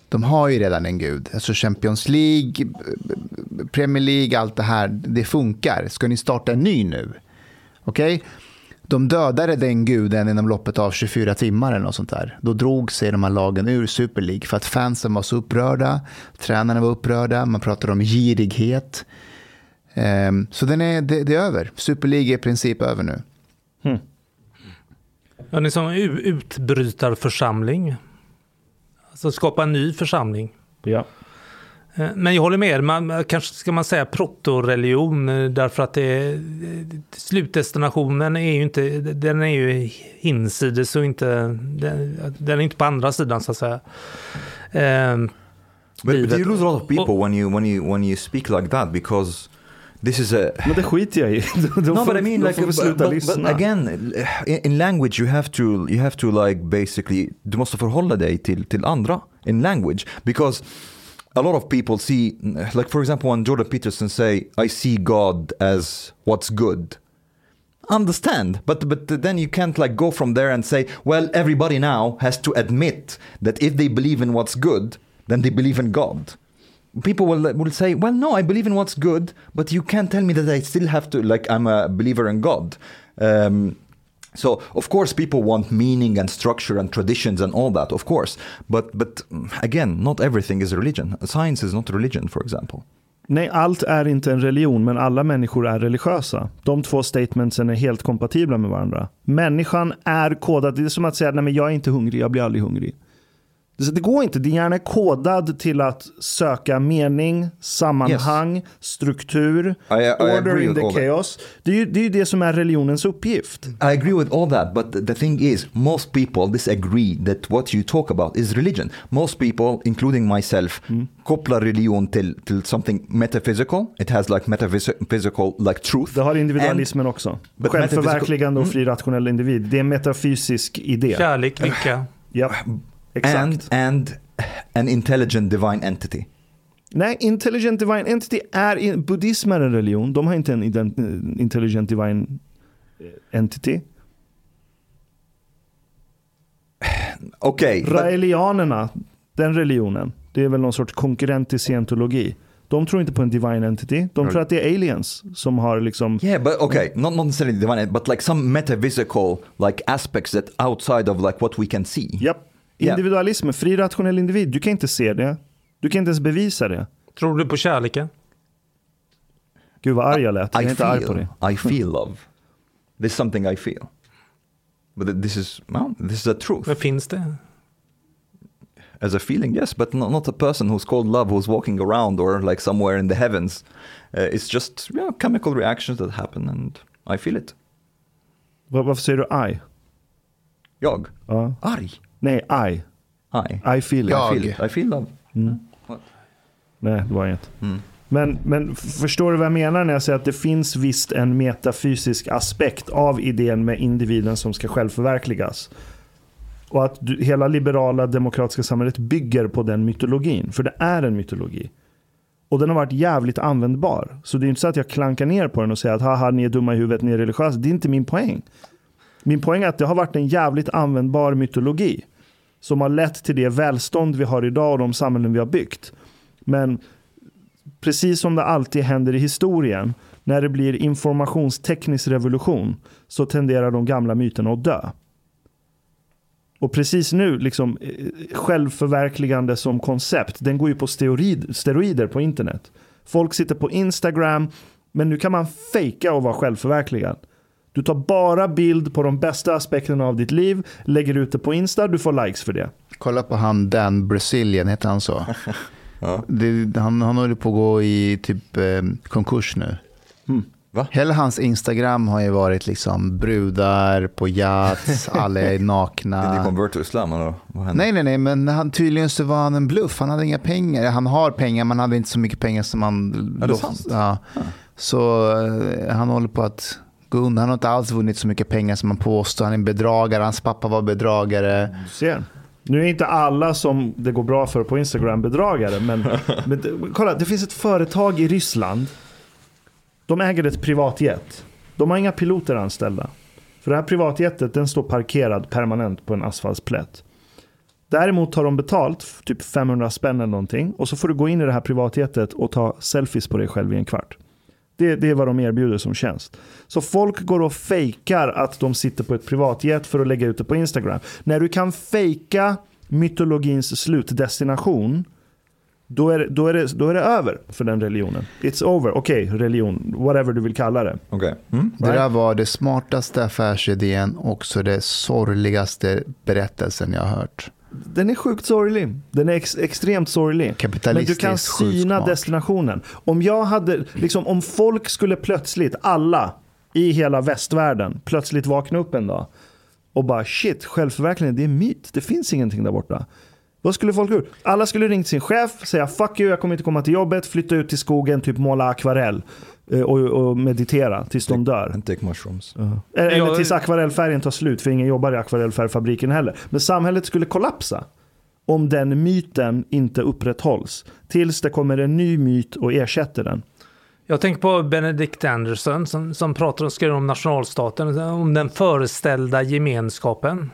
De har ju redan en gud. Alltså Champions League, Premier League, allt det här, det funkar. Ska ni starta en ny nu? Okej? Okay? De dödade den guden inom loppet av 24 timmar eller något sånt där. Då drog sig de här lagen ur Super League för att fansen var så upprörda, tränarna var upprörda, man pratade om girighet. Um, så den är, det, det, är över. Super League är i princip över nu. Hmm. Ja, ni som utbrytarförsamling. Alltså skapa en ny församling. Ja. Eh, men jag håller med, man, kanske ska man säga protoreligion eh, därför att det, slutdestinationen är ju inte, den är ju hinsides och inte, den, den är inte på andra sidan så att säga. Um, but, but you lose a lot of people when you, when, you, when you speak like that because this is a... Men det skiter jag i. no, but I mean, like, but, but, but again, in, in, language you have to, you have to like basically, du måste förhålla dig till, till andra in language. Because a lot of people see, like for example, when Jordan Peterson say, "I see God as what's good," understand, but but then you can't like go from there and say, "Well, everybody now has to admit that if they believe in what's good, then they believe in God." People will will say, "Well, no, I believe in what's good, but you can't tell me that I still have to like I'm a believer in God." Um, so of course people want meaning and structure and traditions and all that, of course. But but again, not everything is religion. Science is not religion, for example. Nej, allt är inte en religion, men alla människor är religiösa. De två statementsen är helt kompatibla med varandra. Människan är kodad. Det är som att säga, nej men jag är inte hungrig, jag blir aldrig hungrig. Det går inte. Din hjärna är kodad till att söka mening, sammanhang, yes. struktur, I, I order in the chaos. Det är, ju, det är ju det som är religionens uppgift. I agree with all that, but the thing is, most people disagree that what you talk about is religion. Most people, including myself, mm. kopplar religion till, till something metaphysical. It has like metaphysical like truth. Det har individualismen And, också. Självförverkligande och mm. fri rationell individ. Det är en metafysisk idé. Kärlek, lycka. ja. Exakt. And, and an intelligent divine entity. Nej, intelligent divine entity är, buddhism är en religion. De har inte en intelligent divine entity. Okej. Okay, Raelianerna, but... den religionen, det är väl någon sorts konkurrent till scientologi. De tror inte på en divine entity. De tror att det är aliens som har liksom... Yeah, but okay, not, not necessarily divine, but like some metaphysical like aspects that outside of like what we can see. Yep. Individualism, fri rationell individ. Du kan inte se det. Du kan inte ens bevisa det. Tror du på kärleken? Gud vad arg jag lät. Jag är I inte feel, arg på det. I feel love. This is something I feel. But this is, well, this is a truth. Men finns det? As a feeling, yes, but not, not a person who's called love who's walking around or like somewhere in the heavens. Uh, it's just you know, chemical reactions that happen and I feel it. Varför säger du arg? Jag? Ja. Arg? Nej, I. I. I feel it. I feel, I feel love. Mm. Nej, det var inget. Mm. Men, men förstår du vad jag menar när jag säger att det finns visst en metafysisk aspekt av idén med individen som ska självförverkligas? Och att du, hela liberala demokratiska samhället bygger på den mytologin. För det är en mytologi. Och den har varit jävligt användbar. Så det är inte så att jag klankar ner på den och säger att haha, ni är dumma i huvudet, ni är religiösa. Det är inte min poäng. Min poäng är att det har varit en jävligt användbar mytologi som har lett till det välstånd vi har idag och de samhällen vi har byggt. Men precis som det alltid händer i historien, när det blir informationsteknisk revolution så tenderar de gamla myterna att dö. Och precis nu, liksom, eh, självförverkligande som koncept, den går ju på steroid, steroider på internet. Folk sitter på Instagram, men nu kan man fejka och vara självförverkligad. Du tar bara bild på de bästa aspekterna av ditt liv, lägger ut det på Insta, du får likes för det. Kolla på han Dan Brazilian, heter han så? ja. det, han, han håller på att gå i typ eh, konkurs nu. Mm. Va? Hela hans Instagram har ju varit liksom brudar på yachts, alla är nakna. Did he convert to islam? Eller? Nej, nej, nej, men han, tydligen så var han en bluff. Han hade inga pengar. Han har pengar, men han hade inte så mycket pengar som han... Är det sant? Ja. ja. Så eh, han håller på att Gun, han har inte alls vunnit så mycket pengar som han påstår. Han är en bedragare, hans pappa var bedragare. Du ser. Nu är inte alla som det går bra för på Instagram bedragare, men, men kolla, det finns ett företag i Ryssland. De äger ett privatjet. De har inga piloter anställda. För det här privatjetet den står parkerad permanent på en asfaltsplätt. Däremot tar de betalt, typ 500 spänn eller någonting. Och så får du gå in i det här privatjetet och ta selfies på dig själv i en kvart. Det, det är vad de erbjuder som tjänst. Så folk går och fejkar att de sitter på ett privatjet för att lägga ut det på Instagram. När du kan fejka mytologins slutdestination, då är, det- då, är det, då är det över för den religionen. It's over. Okej, religion, whatever du vill kalla det. Okay. Mm? Det där var det smartaste affärsidén och också det sorgligaste berättelsen jag har hört. Den är sjukt sorglig. Den är ex, extremt sorglig. Men du kan syna smart. destinationen. Om jag hade, liksom om folk skulle plötsligt, alla i hela västvärlden, plötsligt vakna upp en dag och bara shit, självförverkligande, det är myt. Det finns ingenting där borta. Vad skulle folk gjort? Alla skulle ringt sin chef, säga fuck you, jag kommer inte komma till jobbet, flytta ut till skogen, typ måla akvarell och, och meditera tills de dör. And take mushrooms. Eller eller Jag- tills akvarellfärgen tar slut, för ingen jobbar i akvarellfärgfabriken heller. Men samhället skulle kollapsa om den myten inte upprätthålls. Tills det kommer en ny myt och ersätter den. Jag tänker på Benedict Anderson som, som pratar och skriver om nationalstaten, om den föreställda gemenskapen.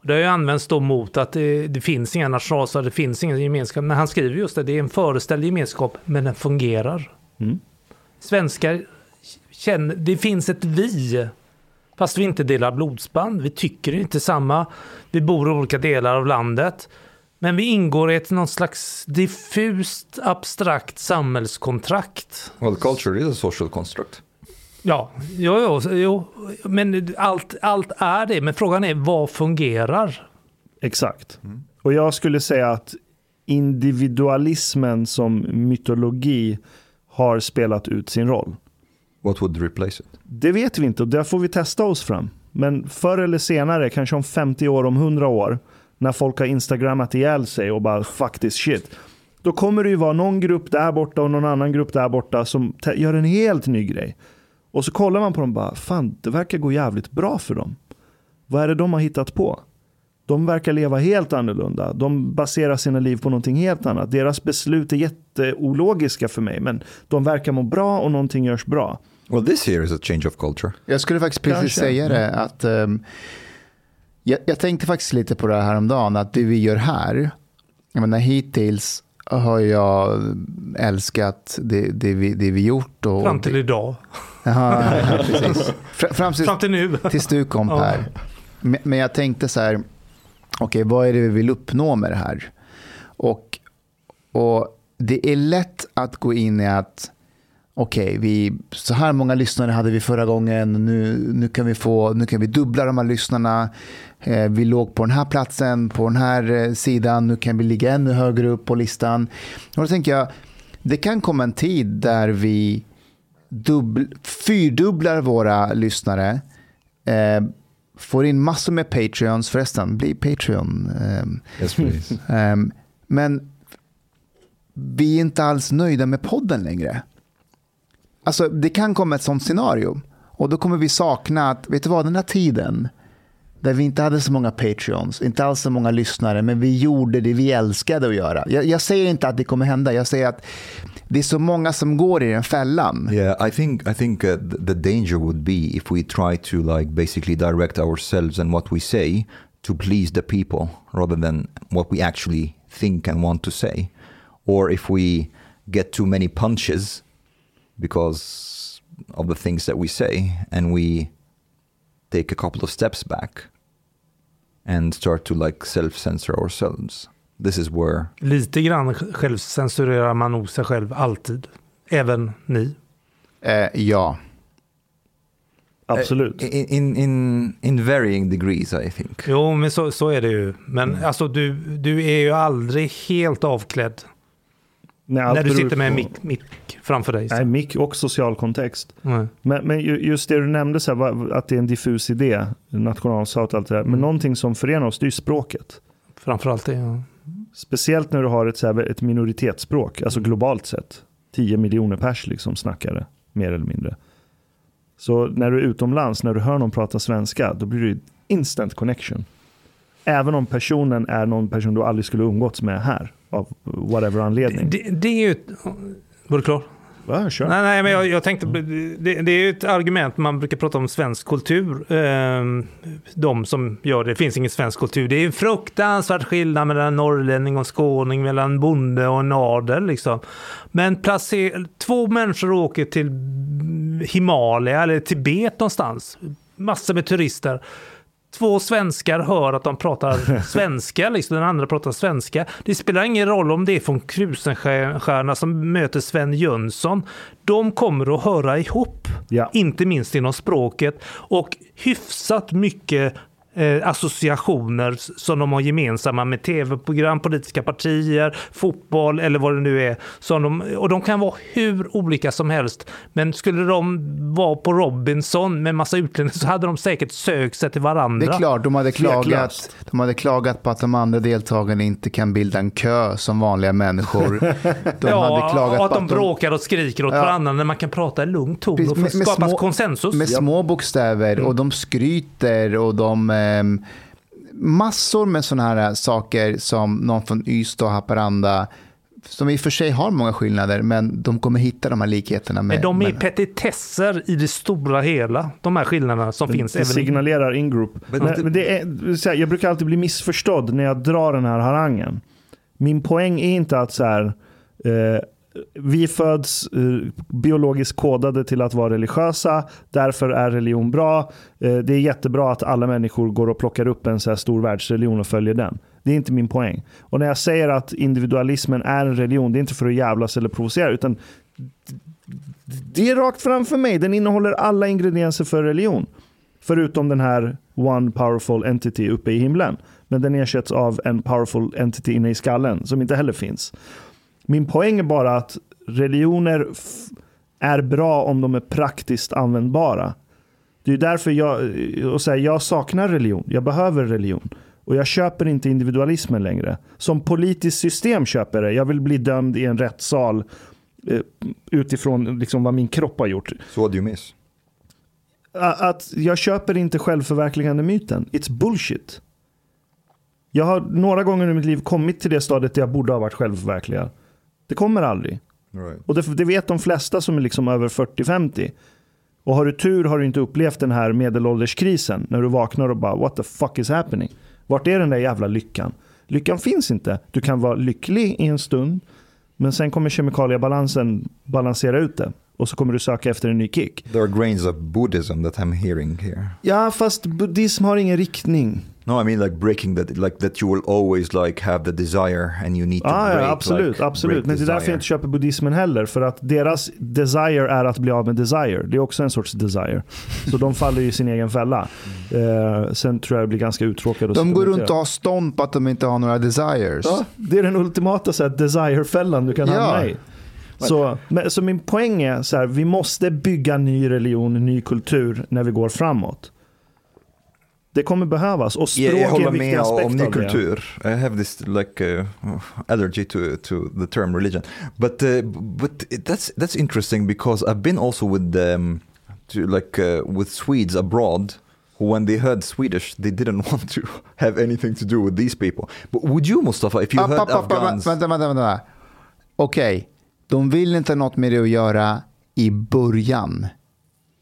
Och Det har ju använts då mot att det, det finns inga nationalstater, det finns ingen gemenskap. Men han skriver just det, det är en föreställd gemenskap, men den fungerar. Mm. Svenskar känner, det finns ett vi, fast vi inte delar blodsband. Vi tycker inte samma, vi bor i olika delar av landet. Men vi ingår i ett någon slags diffust, abstrakt samhällskontrakt. Well, culture is a social construct. Ja, jo, jo, jo, men allt, allt är det. Men frågan är vad fungerar? Exakt. Och jag skulle säga att individualismen som mytologi har spelat ut sin roll. What would replace it? Det vet vi inte och där får vi testa oss fram. Men förr eller senare, kanske om 50 år, om 100 år, när folk har instagrammat ihjäl sig och bara fuck this shit. Då kommer det ju vara någon grupp där borta och någon annan grupp där borta som gör en helt ny grej. Och så kollar man på dem och bara, fan det verkar gå jävligt bra för dem. Vad är det de har hittat på? De verkar leva helt annorlunda. De baserar sina liv på någonting helt annat. Deras beslut är jätteologiska för mig, men de verkar må bra och någonting görs bra. Well, this here is a change of culture. Jag skulle faktiskt precis Kanske. säga det. Att, ehm, jag, jag tänkte faktiskt lite på det här om dagen att det vi gör här, jag menar, hittills har jag älskat det, det, vi, det vi gjort. Och, Fram till idag. Ja, precis. Fram, till, Fram till nu. tills du kom Ja. här. Men, men jag tänkte så här, okej vad är det vi vill uppnå med det här? Och, och det är lätt att gå in i att okej, vi, så här många lyssnare hade vi förra gången, nu, nu, kan, vi få, nu kan vi dubbla de här lyssnarna. Eh, vi låg på den här platsen, på den här eh, sidan, nu kan vi ligga ännu högre upp på listan. Och då tänker jag, det kan komma en tid där vi dubbl, fyrdubblar våra lyssnare. Eh, får in massor med Patreons, förresten, bli Patreon. Eh, Yes, please. eh, men vi är inte alls nöjda med podden längre. Alltså, det kan komma ett sånt scenario. Och då kommer vi sakna att, vet du vad, den här tiden där vi inte hade så många Patreons, inte alls så många lyssnare, men vi gjorde det vi älskade att göra. Jag, jag säger inte att det kommer hända, jag säger att det är så många som går i den fällan. Yeah, I think I think uh, the danger would be if we try to like basically direct ourselves and what we say to please the people rather than what we actually think and want to say, or if we get too many punches because of the things that we say and we take a couple of steps back and start to like self-censor ourselves. This is where Lite grann självcensurerar man nog sig själv alltid. Även ni. Eh, ja. Absolut. in in in, in varying degrees, I think. Jo, men så, så är det ju. Men Mm. alltså du, du är ju aldrig helt avklädd Nej, när du sitter med en mick, mick framför dig. Nej, mick och social kontext. Men, men ju- just det du nämnde, så här, att det är en diffus idé, nationalstat och allt det där. Men Mm. någonting som förenar oss, det är ju språket. Framförallt det. Ja. Speciellt när du har ett, så här, ett minoritetsspråk, alltså globalt sett. 10 miljoner pers liksom det, mer eller mindre. Så när du är utomlands, när du hör någon prata svenska, då blir det instant connection. Även om personen är någon person du aldrig skulle umgåtts med här, av whatever anledning. Det, det är ju... Var du klar? Ja, kör. Nej, nej, men jag, jag tänkte, det, det är ju ett argument man brukar prata om svensk kultur. Eh, de som gör det, det finns ingen svensk kultur. Det är en fruktansvärd skillnad mellan en norrlänning och en skåning, mellan en bonde och en adel. Liksom. Men placer, två människor åker till Himalaya eller Tibet någonstans. Massor med turister två svenskar hör att de pratar svenska, liksom den andra pratar svenska. Det spelar ingen roll om det är från Krusenstjerna som möter Sven Jönsson. De kommer att höra ihop, Ja. inte minst inom språket. Och hyfsat mycket eh, associationer som de har gemensamma med tv-program, politiska partier, fotboll eller vad det nu är. Som de, och de kan vara hur olika som helst. Men skulle de vara på Robinson med massa utlänningar så hade de säkert sökt sig till varandra. Det är klart, de hade, klagat, de hade klagat på att de andra deltagarna inte kan bilda en kö som vanliga människor. De ja, hade klagat och att på de bråkar och skriker åt Ja. varandra när man kan prata i lugn ton och skapa konsensus. med små bokstäver Mm. och de skryter och de... ehm, massor med sådana här saker som någon från Ystad och Haparanda som i och för sig har många skillnader, men de kommer hitta de här likheterna med... Men de är med- petitesser i det stora hela, de här skillnaderna som finns. Det Även i, signalerar in-group. Men Men, det- det är, jag brukar alltid bli missförstådd när jag drar den här harangen. Min poäng är inte att så här, eh, vi föds eh, biologiskt kodade till att vara religiösa, därför är religion bra. Eh, det är jättebra att alla människor går och plockar upp en så här stor världsreligion och följer den. Det är inte min poäng. Och när jag säger att individualismen är en religion, det är inte för att jävlas eller provocera, utan det är rakt framför mig. Den innehåller alla ingredienser för religion. Förutom den här one powerful entity uppe i himlen. Men den ersätts av en powerful entity inne i skallen som inte heller finns. Min poäng är bara att religioner är bra om de är praktiskt användbara. Det är därför jag, och så här, jag saknar religion. Jag behöver religion. Och jag köper inte individualismen längre. Som politiskt system köper det. Jag vill bli dömd i en rättssal eh, utifrån liksom vad min kropp har gjort. So what do you miss? Att jag köper inte självförverkligande myten. It's bullshit. Jag har några gånger i mitt liv kommit till det stadiet där jag borde ha varit självförverkligad. Det kommer aldrig. Right. Och det, det vet de flesta som är liksom över 40-50. Och har du tur har du inte upplevt den här medelålderskrisen. När du vaknar och bara what the fuck is happening? Vart är den där jävla lyckan? Lyckan finns inte. Du kan vara lycklig i en stund. Men sen kommer kemikaliebalansen balansera ut det. Och så kommer du söka efter en ny kick. There are grains of Buddhism that I'm hearing here. Ja, fast buddhism har ingen riktning. No, I mean like breaking that, like that you will always like have the desire and you need to Ah, break, ja, absolut, like, absolut. break Men det är därför jag inte köper buddhismen heller. För att deras desire är att bli av med desire. Det är också en sorts desire. Så de faller i sin egen fälla. Eh, sen tror jag det blir ganska uttråkade. De går runt och har stånd på att de inte har några desires. Ja, det är den ultimata så här, desire-fällan du kan Ja. hamna i. Så, men, så min poäng är så här, vi måste bygga ny religion, ny kultur när vi går framåt. Det kommer behövas och språk Yeah, jag är en håller viktig med aspekt om ny av kultur. I have this like uh, allergy to to the term religion, but uh, but that's that's interesting because I've been also with um, to like uh, with Swedes abroad. When they heard Swedish, they didn't want to have anything to do with these people. But would you, Mustafa, if you App, heard Afghans? Vänta, vänta, vänta. Okej, de vill inte ha något med det att göra i början.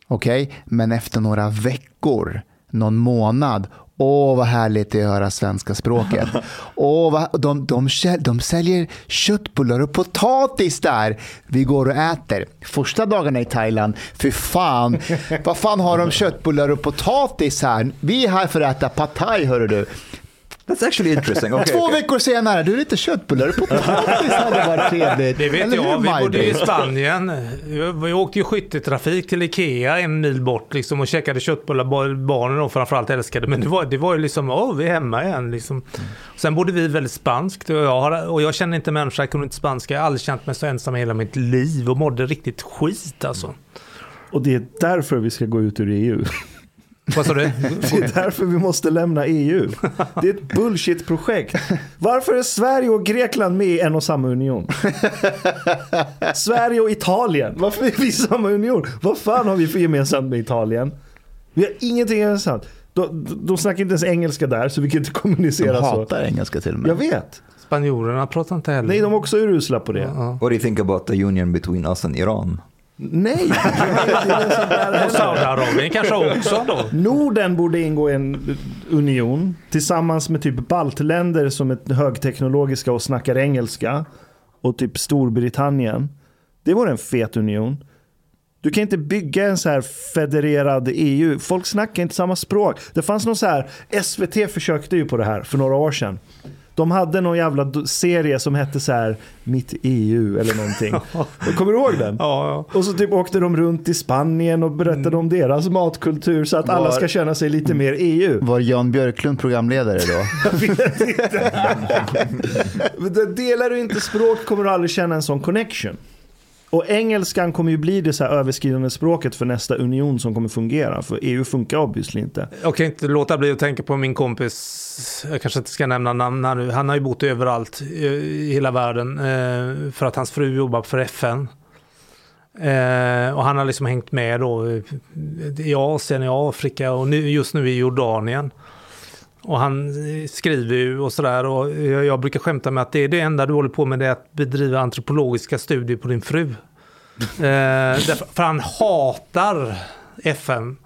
Okej, men efter några veckor, någon månad, Åh, vad härligt det är att höra svenska språket. Åh, vad, de, de, de säljer köttbullar och potatis där. Vi går och äter. Första dagarna i Thailand, för fan, vad fan har de köttbullar och potatis här? Vi är här för att äta pad thai, hörru du. That's actually interesting. Okay, Två okay. veckor senare, du är lite köttbullar och potatis hade varit trevligt. Det vet Eller hur, jag, vi bodde i Spanien. Vi åkte ju skyttetrafik till Ikea en mil bort liksom, och käkade köttbullar. bar- Barnen och framförallt älskade. Men det var, det var ju liksom, åh, vi är hemma igen. Liksom. Sen bodde vi väldigt spanskt och jag, har, och jag känner inte människa, jag kunde inte spanska. Jag har aldrig känt mig så ensam i hela mitt liv och mådde riktigt skit alltså. Och det är därför vi ska gå ut ur EU. Vad sa du? Det är därför vi måste lämna EU. Det är ett bullshit-projekt. Varför är Sverige och Grekland med i en och samma union? Sverige och Italien. Varför är vi i samma union? Vad fan har vi för gemensamt med Italien? Vi har ingenting gemensamt. De, de snackar inte ens engelska där så vi kan inte De kommunicera så. hatar engelska till och med. Jag vet. Spanjorerna pratar inte heller. Nej, de är också urusla på det. Ja. What do you think about the union between us and Iran? Nej! Och Saudiarabien kanske också då. Norden borde ingå i en union tillsammans med typ baltländer som är högteknologiska och snackar engelska. Och typ Storbritannien. Det vore en fet union. Du kan inte bygga en så här federerad EU. Folk snackar inte samma språk. Det fanns någon så här, SVT försökte ju på det här för några år sedan. De hade någon jävla serie som hette så här Mitt EU eller någonting. Kommer du ihåg den? Ja, Och så typ åkte de runt i Spanien och berättade om deras matkultur så att alla Var- ska känna sig lite mer EU. Var Jan Björklund programledare då? Men det- Delar du inte språk kommer du aldrig känna en sån connection. Och engelskan kommer ju bli det så här överskridande språket för nästa union som kommer fungera. För EU funkar obviously inte. Jag kan inte låta bli att tänka på min kompis, jag kanske inte ska nämna namn här nu, han har ju bott överallt i hela världen eh, för att hans fru jobbar för FN. Eh, och han har liksom hängt med då i- i Asien, i Afrika och nu, just nu i Jordanien. Och han skriver ju och sådär och jag, brukar skämta med att det är det enda du håller på med det är att bedriva antropologiska studier på din fru. Eh, för han hatar FN.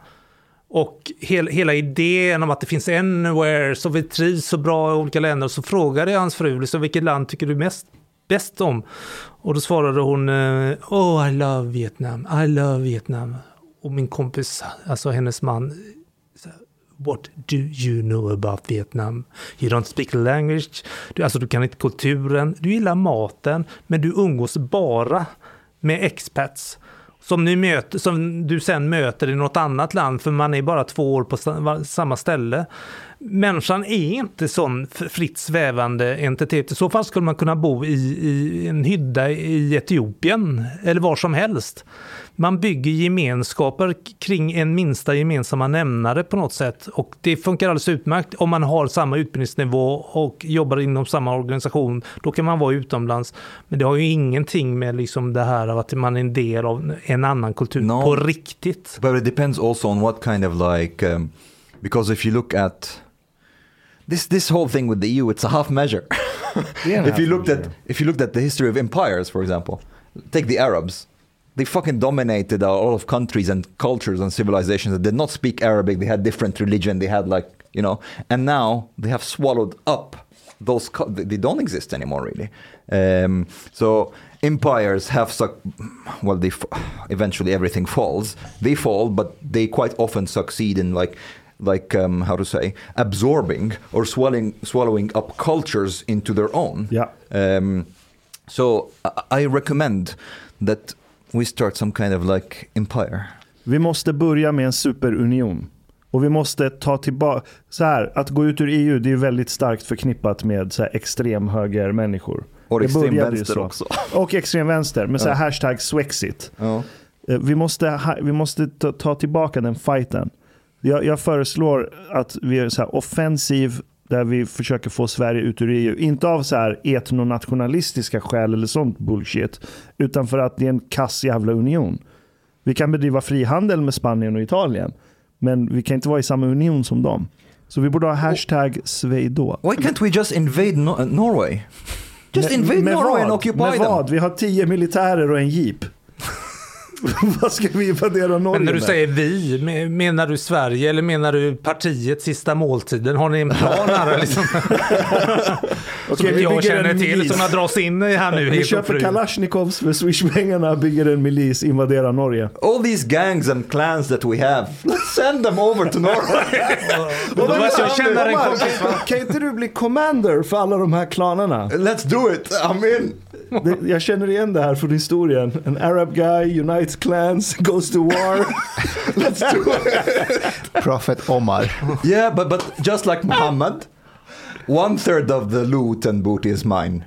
Och hel, hela idén om att det finns anywhere, så vi trivs så bra i olika länder. Så frågade jag hans fru, liksom, vilket land tycker du mest bäst om? Och då svarade hon, eh, oh I love Vietnam, I love Vietnam. Och min kompis, alltså hennes man, What do you know about Vietnam? You don't speak the language, du, alltså du kan inte kulturen, du gillar maten, men du umgås bara med expats som, ni möter, som du sen möter i något annat land, för man är bara två år på samma ställe. Människan är inte sån fritt svävande entitet. I så fall skulle man kunna bo i, i en hydda i Etiopien eller var som helst. Man bygger gemenskaper kring en minsta gemensamma nämnare på något sätt. Och det funkar alldeles utmärkt om man har samma utbildningsnivå och jobbar inom samma organisation. Då kan man vara utomlands. Men det har ju ingenting med liksom det här av att man är en del av en annan kultur No. på riktigt. But it depends also on what kind of like, um, because if you look at this this whole thing with the EU, it's a half measure. If you looked at if you looked at the history of empires, for example, take the Arabs. They fucking dominated a lot of countries and cultures and civilizations that did not speak Arabic. They had different religion. They had like you know, and now they have swallowed up those. They don't exist anymore, really. Um, so empires have suc- well, they f- eventually everything falls. They fall, but they quite often succeed in like like um, how to say absorbing or swallowing swallowing up cultures into their own. Ja. Um, so I, I recommend that we start some kind of like empire. Vi måste börja med en superunion. Och vi måste ta tillbaka, så här, att gå ut ur EU det är väldigt starkt förknippat med så här extremhögermänniskor. Och Det extrem började ju vänster så. också. Och extremvänster, med så här Ja. hashtag Swexit. Ja. Eh, Vi måste, vi måste ta, ta tillbaka den fighten. Jag, jag föreslår att vi är så här offensiv där vi försöker få Sverige ut ur EU. Inte av så här etnonationalistiska skäl eller sånt bullshit. Utan för att det är en kass jävla union. Vi kan bedriva frihandel med Spanien och Italien. Men vi kan inte vara i samma union som dem. Så vi borde ha hashtag Sveidå. Why can't we just invade no- Norway? Just Med- invade med Norway and vad? occupy Med them. vad? Vi har tio militärer och en jeep. vad ska vi invadera Norge Men när du med? säger vi, me- menar du Sverige eller menar du partiet sista måltiden? Har ni en plan här? Liksom? som inte vi jag känner till, milis. som har dras in i här nu. Vi köper. Kalashnikovs för Swish-pengarna, bygger en milis, invaderar Norge. All these gangs and clans that we have, let's send them over to Norway. Då måste jag känna en Omar, kompis. va? Kan inte du bli commander för alla de här klanerna? let's do it. I'm in. Det, jag känner igen det här från historien. En Arab guy unites clans, goes to war. Let's do it. Prophet Omar. Yeah, but but just like Muhammad, one third of the loot and booty is mine.